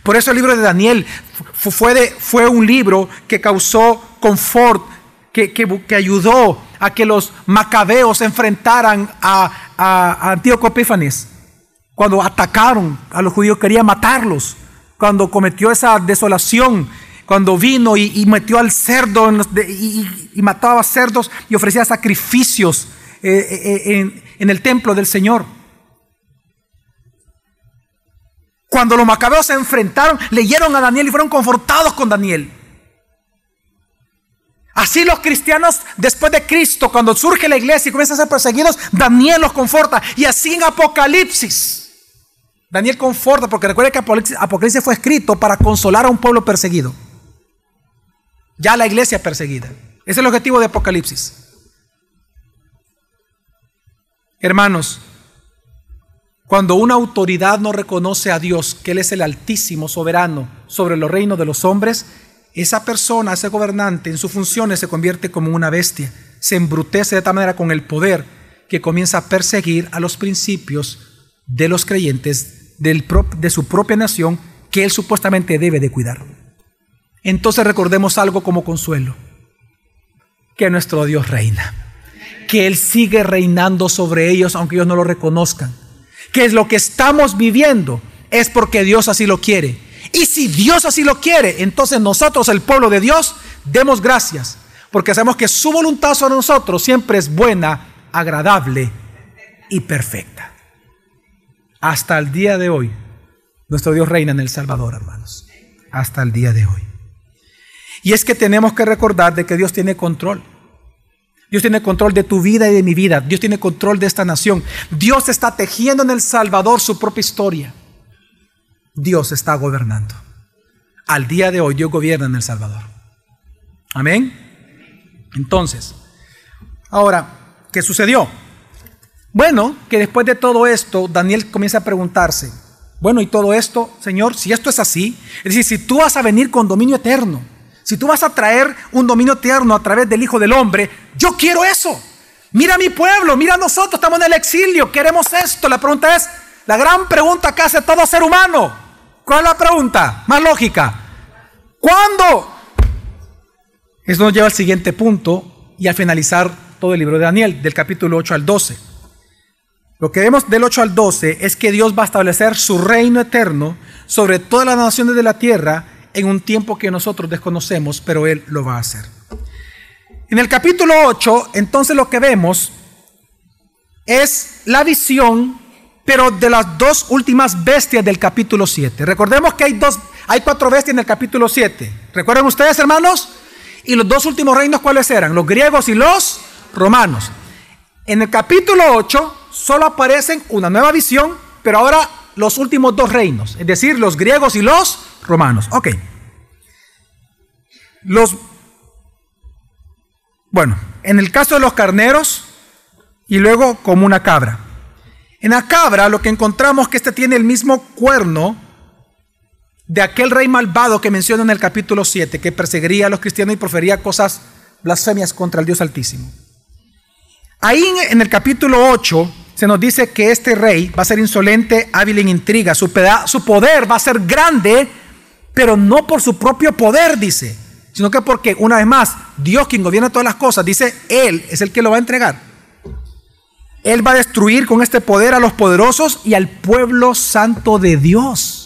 Por eso el libro de Daniel fue, un libro que causó confort, que, ayudó a que los macabeos enfrentaran a, a Antíoco Epífanes cuando atacaron a los judíos, quería matarlos, cuando cometió esa desolación, cuando vino y, metió al cerdo y, mataba cerdos y ofrecía sacrificios eh, eh, eh, en, el templo del Señor. Cuando los macabeos se enfrentaron, leyeron a Daniel y fueron confortados con Daniel. Así los cristianos después de Cristo, cuando surge la iglesia y comienzan a ser perseguidos, Daniel los conforta. Y así en Apocalipsis. Daniel conforta, porque recuerda que Apocalipsis, fue escrito para consolar a un pueblo perseguido. Ya la iglesia perseguida. Ese es el objetivo de Apocalipsis. Hermanos, Cuando una autoridad no reconoce a Dios, que Él es el altísimo soberano sobre los reinos de los hombres, esa persona, ese gobernante, en sus funciones se convierte como una bestia, se embrutece de tal manera con el poder que comienza a perseguir a los principios de los creyentes del de su propia nación que él supuestamente debe de cuidar. Entonces recordemos algo como consuelo, que nuestro Dios reina, que Él sigue reinando sobre ellos aunque ellos no lo reconozcan, que es lo que estamos viviendo es porque Dios así lo quiere. Y si Dios así lo quiere, entonces nosotros, el pueblo de Dios, demos gracias, porque sabemos que su voluntad sobre nosotros siempre es buena, agradable y perfecta. Hasta el día de hoy, nuestro Dios reina en el Salvador, hermanos. Hasta el día de hoy. Y es que tenemos que recordar de que Dios tiene control. Dios tiene control de tu vida y de mi vida. Dios tiene control de esta nación. Dios está tejiendo en el Salvador su propia historia. Dios está gobernando. Al día de hoy Dios gobierna en el Salvador. Amén. Entonces, ahora, ¿qué sucedió? Bueno, que después de todo esto, Daniel comienza a preguntarse, bueno, y todo esto, Señor, si esto es así, es decir, si tú vas a venir con dominio eterno, si tú vas a traer un dominio eterno a través del Hijo del Hombre, yo quiero eso. Mira mi pueblo, mira nosotros, estamos en el exilio, queremos esto. La pregunta es, la gran pregunta que hace todo ser humano. ¿Cuál es la pregunta? Más lógica. ¿Cuándo? Eso nos lleva al siguiente punto y a finalizar todo el libro de Daniel, del capítulo 8 al 12. Lo que vemos del 8 al 12 es que Dios va a establecer su reino eterno sobre todas las naciones de la tierra en un tiempo que nosotros desconocemos, pero Él lo va a hacer. En el capítulo 8, entonces lo que vemos es la visión, pero de las dos últimas bestias del capítulo 7. Recordemos que hay, dos, hay cuatro bestias en el capítulo 7. ¿Recuerdan ustedes, hermanos? Y los dos últimos reinos, ¿cuáles eran? Los griegos y los romanos. En el capítulo 8 solo aparecen una nueva visión, pero ahora los últimos dos reinos, es decir, los griegos y los romanos. Ok. Los, bueno, en el caso de los carneros y luego como una cabra. En la cabra lo que encontramos que este tiene el mismo cuerno de aquel rey malvado que menciona en el capítulo 7, que perseguiría a los cristianos y profería cosas blasfemias contra el Dios Altísimo. Ahí en el capítulo 8 se nos dice que este rey va a ser insolente, hábil en intriga, su, su poder va a ser grande, pero no por su propio poder, dice, sino que porque, una vez más, Dios quien gobierna todas las cosas, dice, Él es el que lo va a entregar. Él va a destruir con este poder a los poderosos y al pueblo santo de Dios.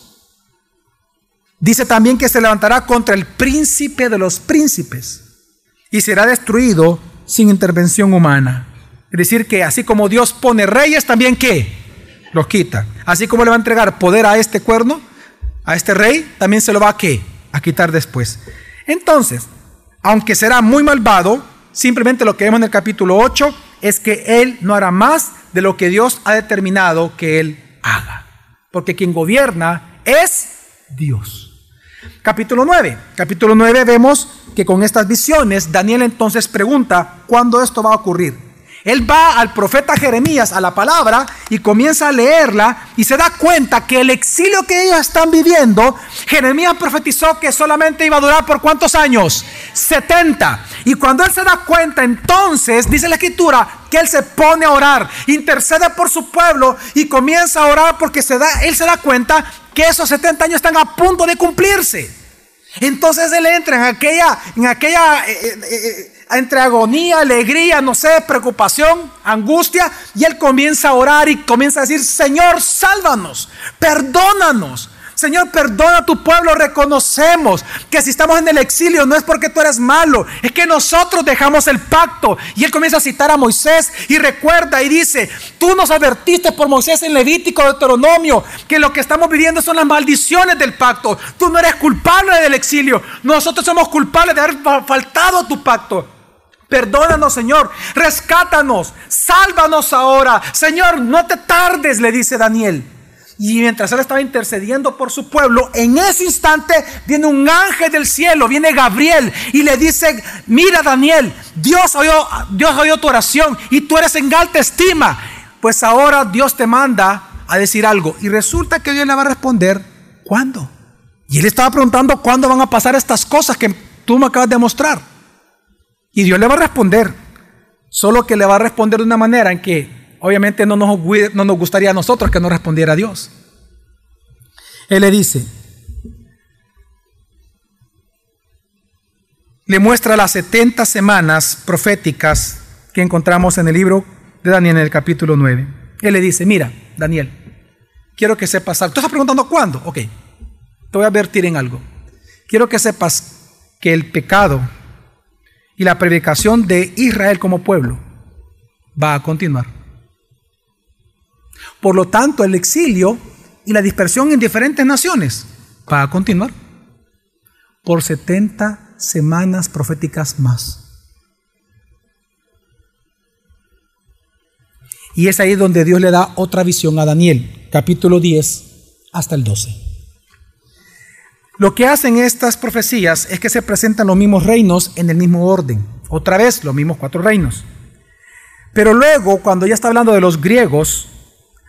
Dice también que se levantará contra el príncipe de los príncipes y será destruido sin intervención humana. Es decir, que así como Dios pone reyes, también ¿qué? Los quita. Así como le va a entregar poder a este cuerno, a este rey, también se lo va a qué? A quitar después. Entonces, aunque será muy malvado, simplemente lo que vemos en el capítulo 8 es que él no hará más de lo que Dios ha determinado que él haga. Porque quien gobierna es Dios. Capítulo 9. Capítulo 9 vemos que con estas visiones Daniel entonces pregunta cuándo esto va a ocurrir. Él va al profeta Jeremías, a la palabra, y comienza a leerla y se da cuenta que el exilio que ellos están viviendo, Jeremías profetizó que solamente iba a durar por cuántos años? 70. Y cuando él se da cuenta, entonces, dice la escritura, que él se pone a orar, intercede por su pueblo y comienza a orar porque se da, él se da cuenta que esos 70 años están a punto de cumplirse. Entonces él entra en aquella, en aquella eh, eh, eh, entre agonía, alegría, no sé, preocupación, angustia, y él comienza a orar y comienza a decir, Señor, sálvanos, perdónanos. Señor, perdona a tu pueblo. Reconocemos que si estamos en el exilio no es porque tú eres malo, es que nosotros dejamos el pacto. Y él comienza a citar a Moisés y recuerda y dice, tú nos advertiste por Moisés en Levítico, Deuteronomio, que lo que estamos viviendo son las maldiciones del pacto. Tú no eres culpable del exilio, nosotros somos culpables de haber faltado a tu pacto. Perdónanos, Señor. Rescátanos. Sálvanos ahora. Señor, no te tardes, le dice Daniel. Y mientras él estaba intercediendo por su pueblo, en ese instante viene un ángel del cielo, viene Gabriel y le dice, mira Daniel, Dios oyó, Dios oyó tu oración y tú eres en alta estima. Pues ahora Dios te manda a decir algo. Y resulta que Dios le va a responder, ¿cuándo? Y él estaba preguntando cuándo van a pasar estas cosas que tú me acabas de mostrar. Y Dios le va a responder. Solo que le va a responder de una manera en que obviamente no nos, no nos gustaría a nosotros que no respondiera Dios. Él le dice, le muestra las 70 semanas proféticas que encontramos en el libro de Daniel en el capítulo 9. Él le dice, mira, Daniel, quiero que sepas algo. ¿Tú estás preguntando cuándo? Ok, te voy a advertir en algo. Quiero que sepas que el pecado y la predicación de Israel como pueblo va a continuar. Por lo tanto, el exilio y la dispersión en diferentes naciones va a continuar por 70 semanas proféticas más. Y es ahí donde Dios le da otra visión a Daniel, capítulo 10 hasta el 12. Lo que hacen estas profecías es que se presentan los mismos reinos en el mismo orden. Otra vez, los mismos cuatro reinos. Pero luego, cuando ya está hablando de los griegos,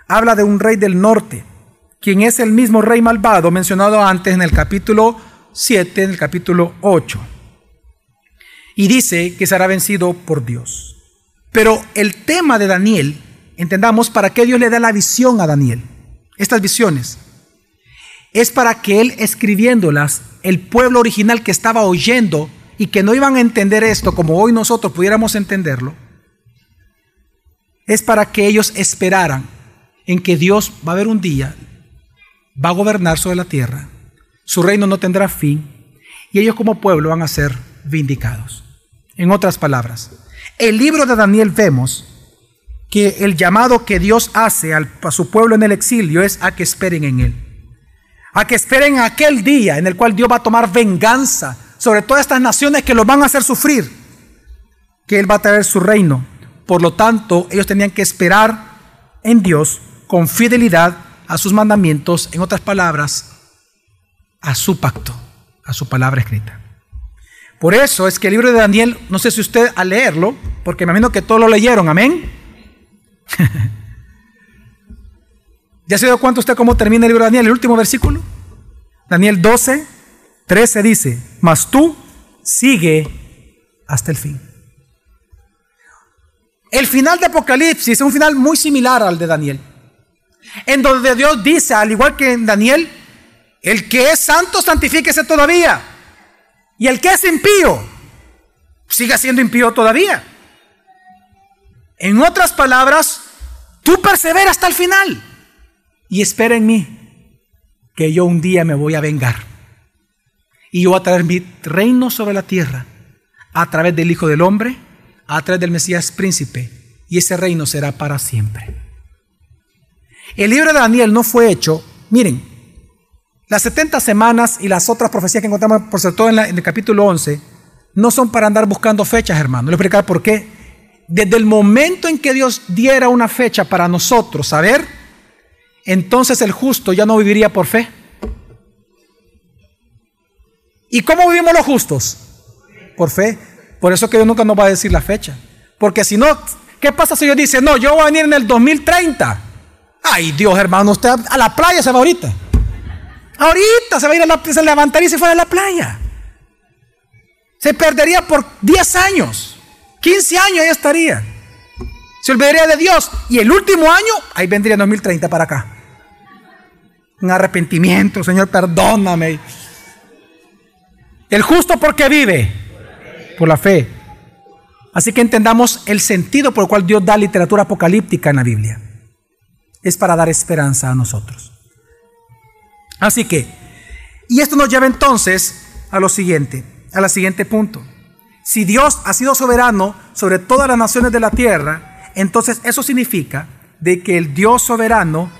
habla de un rey del norte, quien es el mismo rey malvado mencionado antes en el capítulo 7, en el capítulo 8. Y dice que será vencido por Dios. Pero el tema de Daniel, entendamos para qué Dios le da la visión a Daniel, estas visiones, es para que él escribiéndolas, el pueblo original que estaba oyendo y que no iban a entender esto como hoy nosotros pudiéramos entenderlo, es para que ellos esperaran en que Dios va a haber un día, va a gobernar sobre la tierra su reino no tendrá fin y ellos como pueblo van a ser vindicados. En otras palabras, el libro de Daniel vemos que el llamado que Dios hace a su pueblo en el exilio es a que esperen en Él. A que esperen aquel día en el cual Dios va a tomar venganza sobre todas estas naciones que los van a hacer sufrir. Que Él va a traer su reino. Por lo tanto, ellos tenían que esperar en Dios con fidelidad a sus mandamientos. En otras palabras, a su pacto, a su palabra escrita. Por eso es que el libro de Daniel, no sé si usted al leerlo, porque me imagino que todos lo leyeron, amén. ¿Ya se dio cuenta usted cómo termina el libro de Daniel, el último versículo? Daniel 12, 13 dice, mas tú sigue hasta el fin. El final de Apocalipsis es un final muy similar al de Daniel, en donde Dios dice, al igual que en Daniel, el que es santo, santifíquese todavía. Y el que es impío, siga siendo impío todavía. En otras palabras, tú persevera hasta el final y espera en mí, que yo un día me voy a vengar. Y yo voy a traer mi reino sobre la tierra a través del Hijo del Hombre, a través del Mesías príncipe, y ese reino será para siempre. El libro de Daniel no fue hecho, miren, las 70 semanas y las otras profecías que encontramos, por todo en, en, el capítulo 11, no son para andar buscando fechas, hermano. Le voy a explicar por qué. Desde el momento en que Dios diera una fecha para nosotros saber, entonces el justo ya no viviría por fe. ¿Y cómo vivimos los justos? Por fe. Por eso que Dios nunca nos va a decir la fecha. Porque si no, ¿qué pasa si Dios dice, no, yo voy a venir en el 2030? Ay, Dios, hermano, usted a la playa se va ahorita. Ahorita se va a ir a la, se levantaría y se fuera a la playa. Se perdería por 10 años, 15 años ya estaría. Se olvidaría de Dios. Y el último año, ahí vendría 2030 para acá. Un arrepentimiento, Señor, perdóname. El justo porque vive, por la fe. Así que entendamos el sentido por el cual Dios da literatura apocalíptica en la Biblia. Es para dar esperanza a nosotros. Así que, y esto nos lleva entonces a lo siguiente, a la siguiente punto. Si Dios ha sido soberano sobre todas las naciones de la tierra, entonces eso significa de que el Dios soberano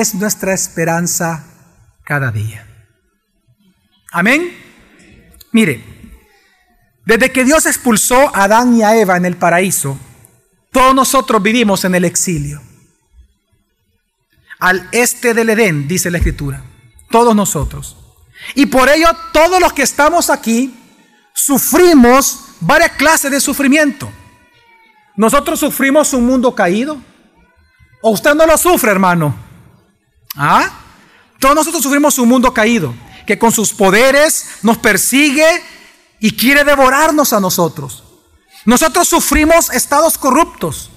es nuestra esperanza cada día. Amén. Mire, desde que Dios expulsó a Adán y a Eva en el paraíso, todos nosotros vivimos en el exilio. Al este del Edén, dice la Escritura todos nosotros. Y por ello todos los que estamos aquí sufrimos varias clases de sufrimiento. Nosotros sufrimos un mundo caído. ¿O usted no lo sufre, hermano? ¿Ah? Todos nosotros sufrimos un mundo caído, que con sus poderes nos persigue y quiere devorarnos a nosotros. Nosotros sufrimos estados corruptos.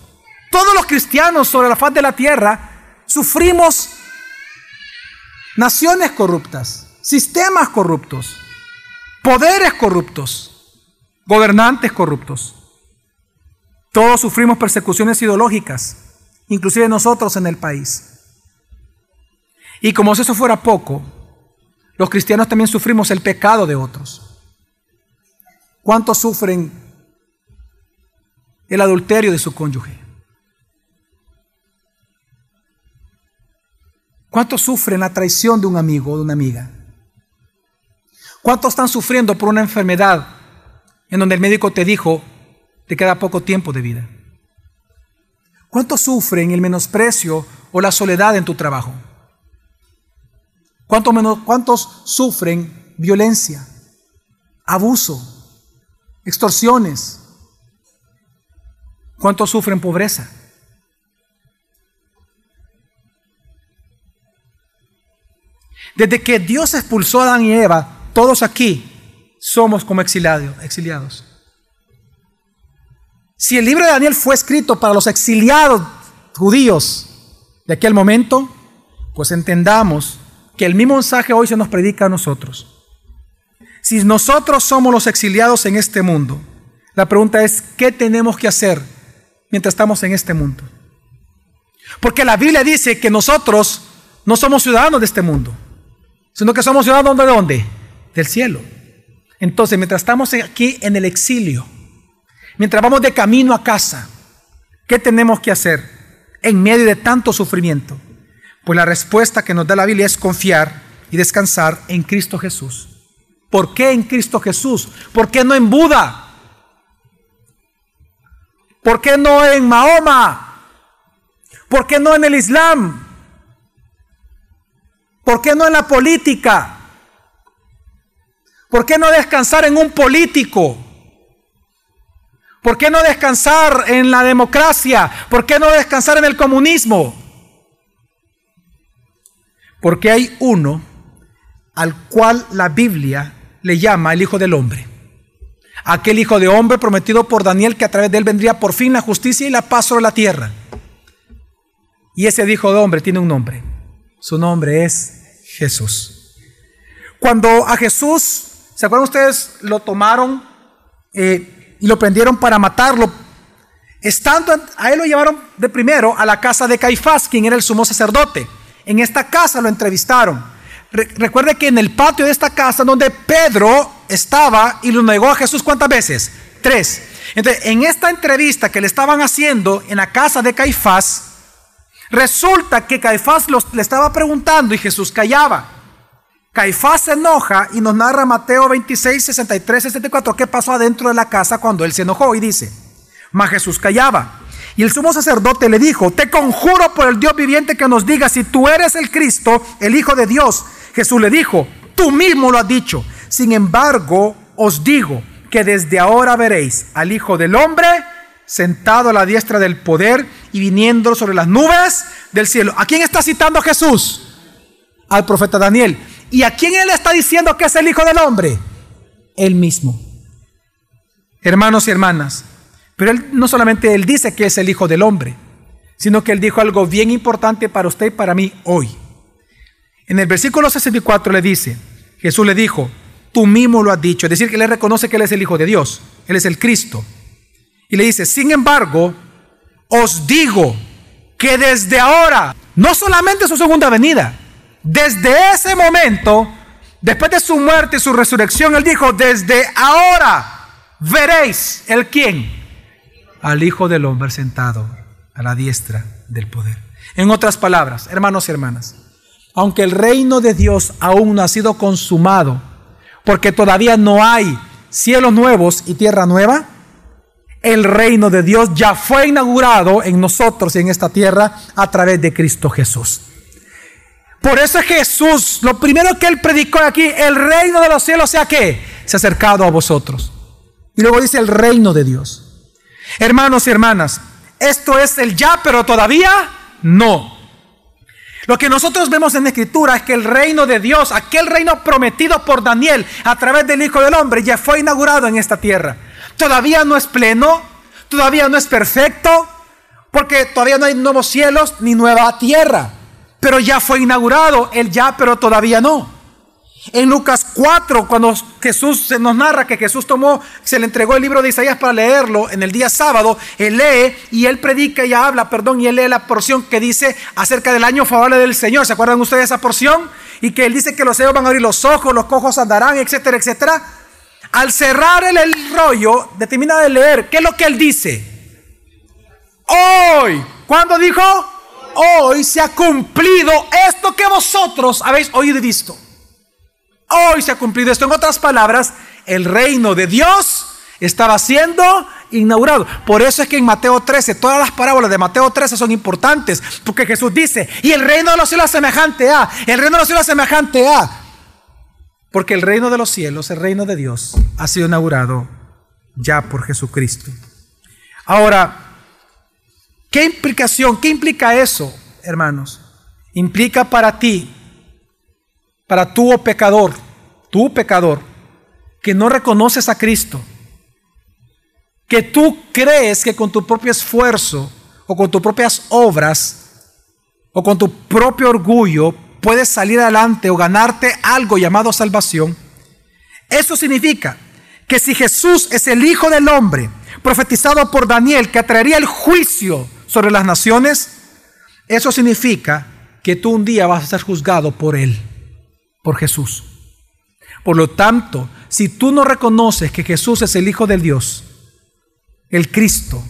Todos los cristianos sobre la faz de la tierra sufrimos naciones corruptas, sistemas corruptos, poderes corruptos, gobernantes corruptos. Todos sufrimos persecuciones ideológicas, inclusive nosotros en el país. Y como si eso fuera poco, los cristianos también sufrimos el pecado de otros. ¿Cuántos sufren el adulterio de su cónyuge? ¿Cuántos sufren la traición de un amigo o de una amiga? ¿Cuántos están sufriendo por una enfermedad en donde el médico te dijo, te queda poco tiempo de vida? ¿Cuántos sufren el menosprecio o la soledad en tu trabajo? ¿Cuántos, menos, ¿Cuántos sufren violencia, abuso, extorsiones? ¿Cuántos sufren pobreza? Desde que Dios expulsó a Adán y Eva, todos aquí somos como exiliados. Si el libro de Daniel fue escrito para los exiliados judíos de aquel momento, pues entendamos que el mismo mensaje hoy se nos predica a nosotros. Si nosotros somos los exiliados en este mundo, la pregunta es, ¿qué tenemos que hacer mientras estamos en este mundo? Porque la Biblia dice que nosotros no somos ciudadanos de este mundo, sino que somos ciudadanos de dónde? Del cielo. Entonces, mientras estamos aquí en el exilio, mientras vamos de camino a casa, ¿qué tenemos que hacer en medio de tanto sufrimiento? Pues la respuesta que nos da la Biblia es confiar y descansar en Cristo Jesús. ¿Por qué en Cristo Jesús? ¿Por qué no en Buda? ¿Por qué no en Mahoma? ¿Por qué no en el Islam? ¿Por qué no en la política? ¿Por qué no descansar en un político? ¿Por qué no descansar en la democracia? ¿Por qué no descansar en el comunismo? Porque hay uno al cual la Biblia le llama el Hijo del Hombre. Aquel Hijo de Hombre prometido por Daniel que a través de él vendría por fin la justicia y la paz sobre la tierra. Y ese Hijo de Hombre tiene un nombre. Su nombre es Jesús. Cuando a Jesús, ¿se acuerdan ustedes? Lo tomaron eh, y lo prendieron para matarlo. Estando a él lo llevaron de primero a la casa de Caifás, quien era el sumo sacerdote. En esta casa lo entrevistaron. recuerde que en el patio de esta casa donde Pedro estaba y lo negó a Jesús cuántas veces? Tres. Entonces, en esta entrevista que le estaban haciendo en la casa de Caifás, resulta que Caifás le estaba preguntando y Jesús callaba. Caifás se enoja y nos narra Mateo 26, 63, 64 qué pasó adentro de la casa cuando él se enojó y dice, mas Jesús callaba. Y el sumo sacerdote le dijo, te conjuro por el Dios viviente que nos diga si tú eres el Cristo, el Hijo de Dios. Jesús le dijo, tú mismo lo has dicho. Sin embargo, os digo que desde ahora veréis al Hijo del Hombre sentado a la diestra del poder y viniendo sobre las nubes del cielo. ¿A quién está citando Jesús? Al profeta Daniel. ¿Y a quién él está diciendo que es el Hijo del Hombre? Él mismo. Hermanos y hermanas, pero él no solamente él dice que es el Hijo del Hombre, sino que él dijo algo bien importante para usted y para mí hoy. En el versículo 64 le dice, Jesús le dijo, tú mismo lo has dicho, es decir, que él reconoce que él es el Hijo de Dios, él es el Cristo. Y le dice, sin embargo, os digo que desde ahora, no solamente su segunda venida, desde ese momento, después de su muerte y su resurrección, él dijo, desde ahora veréis el quién, al Hijo del Hombre sentado a la diestra del poder. En otras palabras, hermanos y hermanas, aunque el reino de Dios aún no ha sido consumado, porque todavía no hay cielos nuevos y tierra nueva, el reino de Dios ya fue inaugurado en nosotros y en esta tierra a través de Cristo Jesús. Por eso es Jesús, lo primero que él predicó aquí, el reino de los cielos sea que se ha acercado a vosotros. Y luego dice el reino de Dios. Hermanos y hermanas, esto es el ya, pero todavía no. Lo que nosotros vemos en la Escritura es que el reino de Dios, aquel reino prometido por Daniel a través del Hijo del Hombre, ya fue inaugurado en esta tierra. Todavía no es pleno, todavía no es perfecto, porque todavía no hay nuevos cielos ni nueva tierra. Pero ya fue inaugurado el ya, pero todavía no. En Lucas 4, cuando Jesús se nos narra que Jesús tomó, se le entregó el libro de Isaías para leerlo en el día sábado, él lee y él predica y habla, perdón, y él lee la porción que dice acerca del año favorable del Señor. ¿Se acuerdan ustedes de esa porción? Y que él dice que los ciegos van a abrir los ojos, los cojos andarán, etcétera, etcétera. Al cerrar el, el rollo, determina de leer, ¿qué es lo que él dice? Hoy, ¿cuándo dijo? Hoy se ha cumplido esto que vosotros habéis oído y visto. Hoy se ha cumplido esto. En otras palabras, el reino de Dios estaba siendo inaugurado. Por eso es que en Mateo 13, todas las parábolas de Mateo 13 son importantes, porque Jesús dice, y el reino de los cielos es semejante a, el reino de los cielos semejante a. Porque el reino de los cielos, el reino de Dios, ha sido inaugurado ya por Jesucristo. Ahora, ¿qué implicación, qué implica eso, hermanos? Implica para ti para tú, oh pecador, tú pecador, que no reconoces a Cristo, que tú crees que con tu propio esfuerzo o con tus propias obras o con tu propio orgullo puedes salir adelante o ganarte algo llamado salvación, eso significa que si Jesús es el Hijo del Hombre, profetizado por Daniel, que traería el juicio sobre las naciones, eso significa que tú un día vas a ser juzgado por Él por Jesús. Por lo tanto, si tú no reconoces que Jesús es el Hijo del Dios, el Cristo,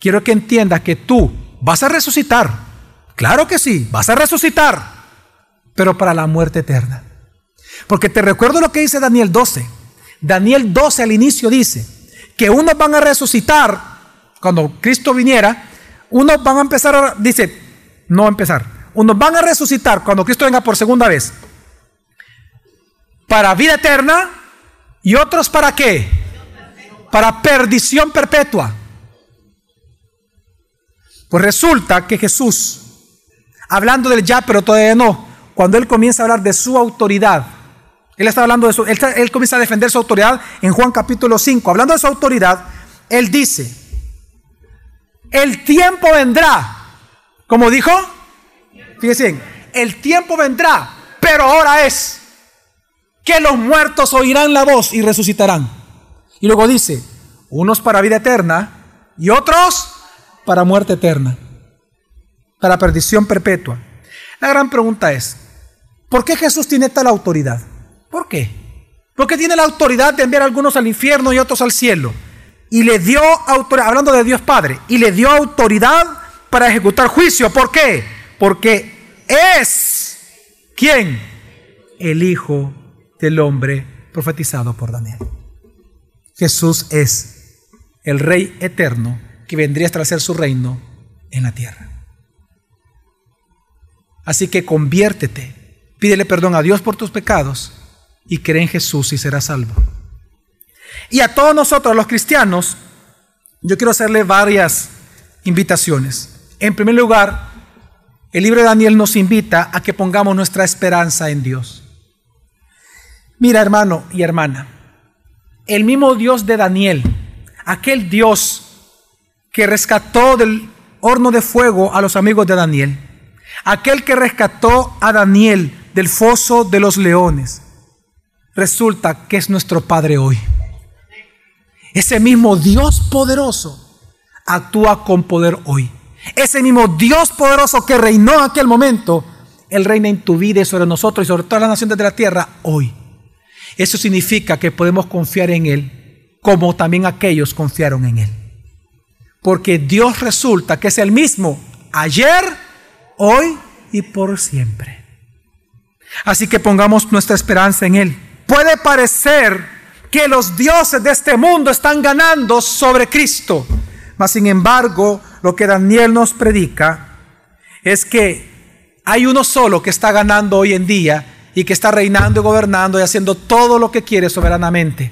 quiero que entiendas que tú vas a resucitar. Claro que sí, vas a resucitar, pero para la muerte eterna. Porque te recuerdo lo que dice Daniel 12. Daniel 12 al inicio dice que unos van a resucitar cuando Cristo viniera, unos van a empezar a, dice, no empezar, unos van a resucitar cuando Cristo venga por segunda vez para vida eterna y otros para qué? Para perdición perpetua. Pues resulta que Jesús, hablando del ya, pero todavía no, cuando él comienza a hablar de su autoridad, él está hablando de su, él, él comienza a defender su autoridad en Juan capítulo 5, hablando de su autoridad, él dice, el tiempo vendrá, como dijo, fíjense, el tiempo vendrá, pero ahora es que los muertos oirán la voz y resucitarán. Y luego dice, unos para vida eterna y otros para muerte eterna, para perdición perpetua. La gran pregunta es, ¿por qué Jesús tiene tal autoridad? ¿Por qué? Porque tiene la autoridad de enviar a algunos al infierno y otros al cielo. Y le dio autoridad, hablando de Dios Padre, y le dio autoridad para ejecutar juicio. ¿Por qué? Porque es, ¿quién? El Hijo del hombre profetizado por Daniel. Jesús es el Rey eterno que vendría a establecer su reino en la tierra. Así que conviértete, pídele perdón a Dios por tus pecados y cree en Jesús y serás salvo. Y a todos nosotros, los cristianos, yo quiero hacerle varias invitaciones. En primer lugar, el libro de Daniel nos invita a que pongamos nuestra esperanza en Dios. Mira, hermano y hermana, el mismo Dios de Daniel, aquel Dios que rescató del horno de fuego a los amigos de Daniel, aquel que rescató a Daniel del foso de los leones, resulta que es nuestro Padre hoy. Ese mismo Dios poderoso actúa con poder hoy. Ese mismo Dios poderoso que reinó en aquel momento, Él reina en tu vida y sobre nosotros y sobre todas las naciones de la tierra hoy. Eso significa que podemos confiar en Él como también aquellos confiaron en Él. Porque Dios resulta que es el mismo ayer, hoy y por siempre. Así que pongamos nuestra esperanza en Él. Puede parecer que los dioses de este mundo están ganando sobre Cristo, mas sin embargo lo que Daniel nos predica es que hay uno solo que está ganando hoy en día y que está reinando y gobernando y haciendo todo lo que quiere soberanamente.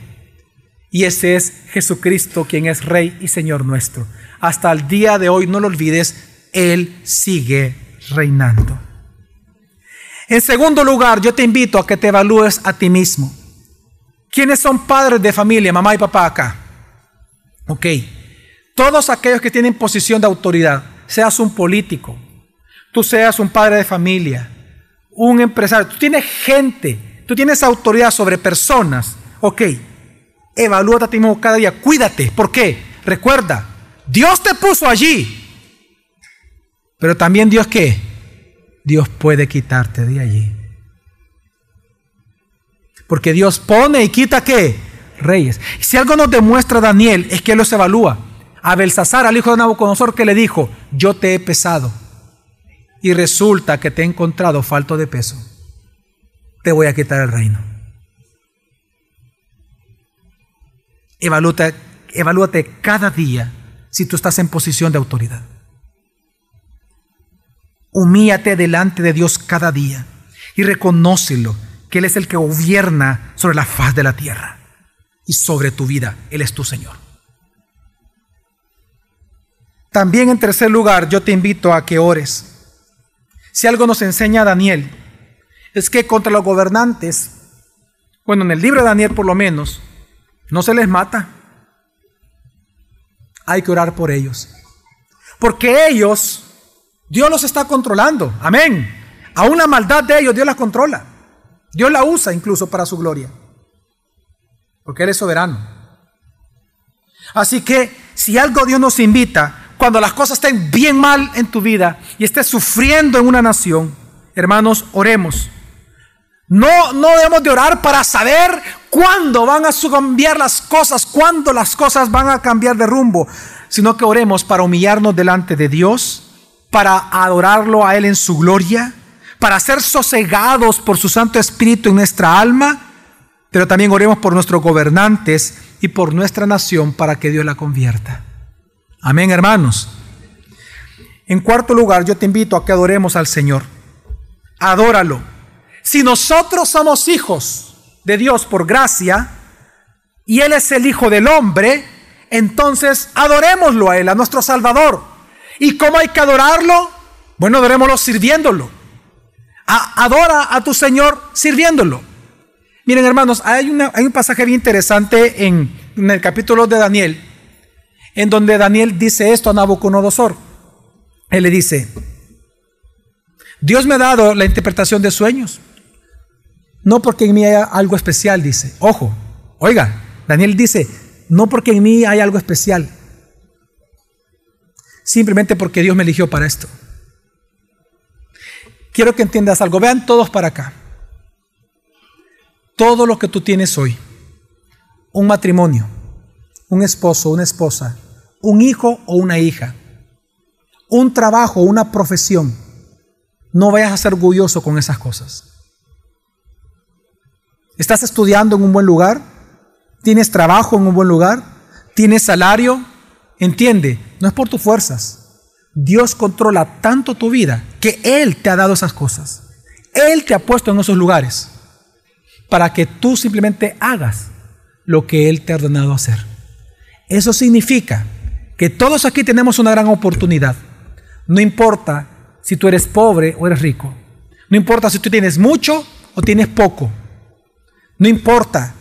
Y ese es Jesucristo, quien es Rey y Señor nuestro. Hasta el día de hoy, no lo olvides, Él sigue reinando. En segundo lugar, yo te invito a que te evalúes a ti mismo. ¿Quiénes son padres de familia, mamá y papá acá? Ok. Todos aquellos que tienen posición de autoridad, seas un político, tú seas un padre de familia, un empresario, tú tienes gente, tú tienes autoridad sobre personas, ok. Evalúate a ti mismo cada día, cuídate. ¿Por qué? Recuerda, Dios te puso allí. Pero también Dios qué? Dios puede quitarte de allí. Porque Dios pone y quita qué? Reyes. Si algo nos demuestra Daniel es que él los evalúa. A Belsasar, al hijo de Nabucodonosor, que le dijo, yo te he pesado. Y resulta que te he encontrado falto de peso. Te voy a quitar el reino. Evalúate, evalúate cada día si tú estás en posición de autoridad. Humíate delante de Dios cada día y reconócelo que Él es el que gobierna sobre la faz de la tierra y sobre tu vida. Él es tu Señor. También en tercer lugar, yo te invito a que ores. Si algo nos enseña Daniel, es que contra los gobernantes, bueno, en el libro de Daniel por lo menos, no se les mata. Hay que orar por ellos. Porque ellos, Dios los está controlando. Amén. Aún la maldad de ellos, Dios la controla. Dios la usa incluso para su gloria. Porque Él es soberano. Así que si algo Dios nos invita, cuando las cosas estén bien mal en tu vida y estés sufriendo en una nación, hermanos, oremos. No, no debemos de orar para saber cuándo van a cambiar las cosas, cuándo las cosas van a cambiar de rumbo, sino que oremos para humillarnos delante de Dios, para adorarlo a Él en su gloria, para ser sosegados por su Santo Espíritu en nuestra alma, pero también oremos por nuestros gobernantes y por nuestra nación para que Dios la convierta. Amén, hermanos. En cuarto lugar, yo te invito a que adoremos al Señor. Adóralo si nosotros somos hijos de Dios por gracia y Él es el Hijo del Hombre, entonces adorémoslo a Él, a nuestro Salvador. ¿Y cómo hay que adorarlo? Bueno, adorémoslo sirviéndolo. adora a tu Señor sirviéndolo. Miren hermanos, hay, hay un pasaje bien interesante en, en el capítulo de Daniel, en donde Daniel dice esto a Nabucodonosor. Él le dice, Dios me ha dado la interpretación de sueños. No porque en mí haya algo especial, dice. Ojo, oiga, Daniel dice, no porque en mí hay algo especial. Simplemente porque Dios me eligió para esto. Quiero que entiendas algo. Vean todos para acá. Todo lo que tú tienes hoy, un matrimonio, un esposo, una esposa, un hijo o una hija, un trabajo, una profesión, no vayas a ser orgulloso con esas cosas. ¿Estás estudiando en un buen lugar? ¿Tienes trabajo en un buen lugar? ¿Tienes salario? Entiende, no es por tus fuerzas. Dios controla tanto tu vida que Él te ha dado esas cosas. Él te ha puesto en esos lugares para que tú simplemente hagas lo que Él te ha ordenado hacer. Eso significa que todos aquí tenemos una gran oportunidad. No importa si tú eres pobre o eres rico. No importa si tú tienes mucho o tienes poco. No importa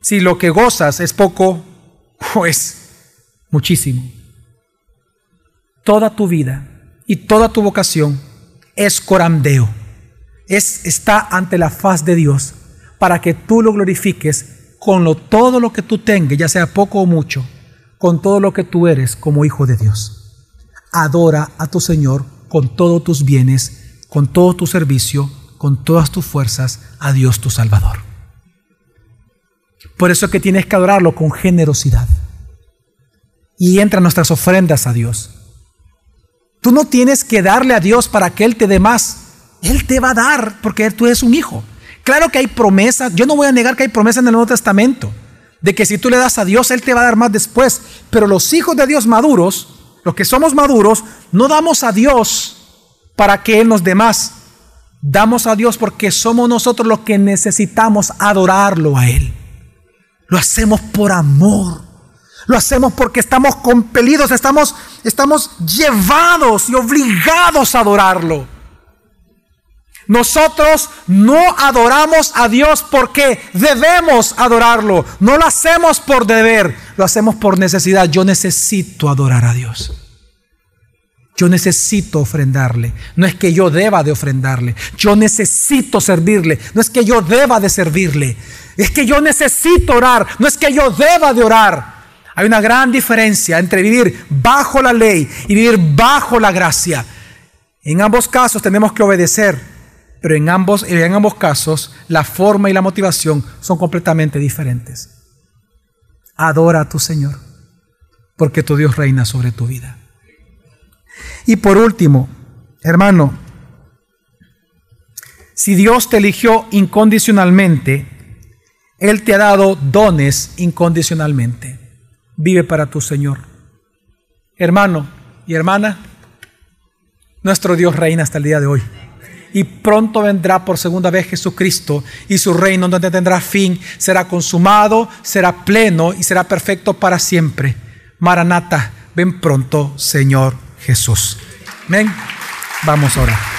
si lo que gozas es poco o es muchísimo. Toda tu vida y toda tu vocación es corandeo. Es, está ante la faz de Dios para que tú lo glorifiques con lo, todo lo que tú tengas, ya sea poco o mucho, con todo lo que tú eres como hijo de Dios. Adora a tu Señor con todos tus bienes, con todo tu servicio, con todas tus fuerzas a Dios tu Salvador. Por eso es que tienes que adorarlo con generosidad. Y entra nuestras ofrendas a Dios. Tú no tienes que darle a Dios para que Él te dé más. Él te va a dar porque tú eres un hijo. Claro que hay promesas. Yo no voy a negar que hay promesas en el Nuevo Testamento. De que si tú le das a Dios, Él te va a dar más después. Pero los hijos de Dios maduros, los que somos maduros, no damos a Dios para que Él nos dé más. Damos a Dios porque somos nosotros los que necesitamos adorarlo a Él. Lo hacemos por amor. Lo hacemos porque estamos compelidos, estamos, estamos llevados y obligados a adorarlo. Nosotros no adoramos a Dios porque debemos adorarlo. No lo hacemos por deber, lo hacemos por necesidad. Yo necesito adorar a Dios. Yo necesito ofrendarle. No es que yo deba de ofrendarle. Yo necesito servirle. No es que yo deba de servirle. Es que yo necesito orar. No es que yo deba de orar. Hay una gran diferencia entre vivir bajo la ley y vivir bajo la gracia. En ambos casos tenemos que obedecer, pero en ambos, en ambos casos la forma y la motivación son completamente diferentes. Adora a tu Señor, porque tu Dios reina sobre tu vida. Y por último, hermano, si Dios te eligió incondicionalmente, Él te ha dado dones incondicionalmente. Vive para tu Señor. Hermano y hermana, nuestro Dios reina hasta el día de hoy. Y pronto vendrá por segunda vez Jesucristo y su reino donde tendrá fin, será consumado, será pleno y será perfecto para siempre. Maranata, ven pronto, Señor Jesús. Ven, vamos ahora.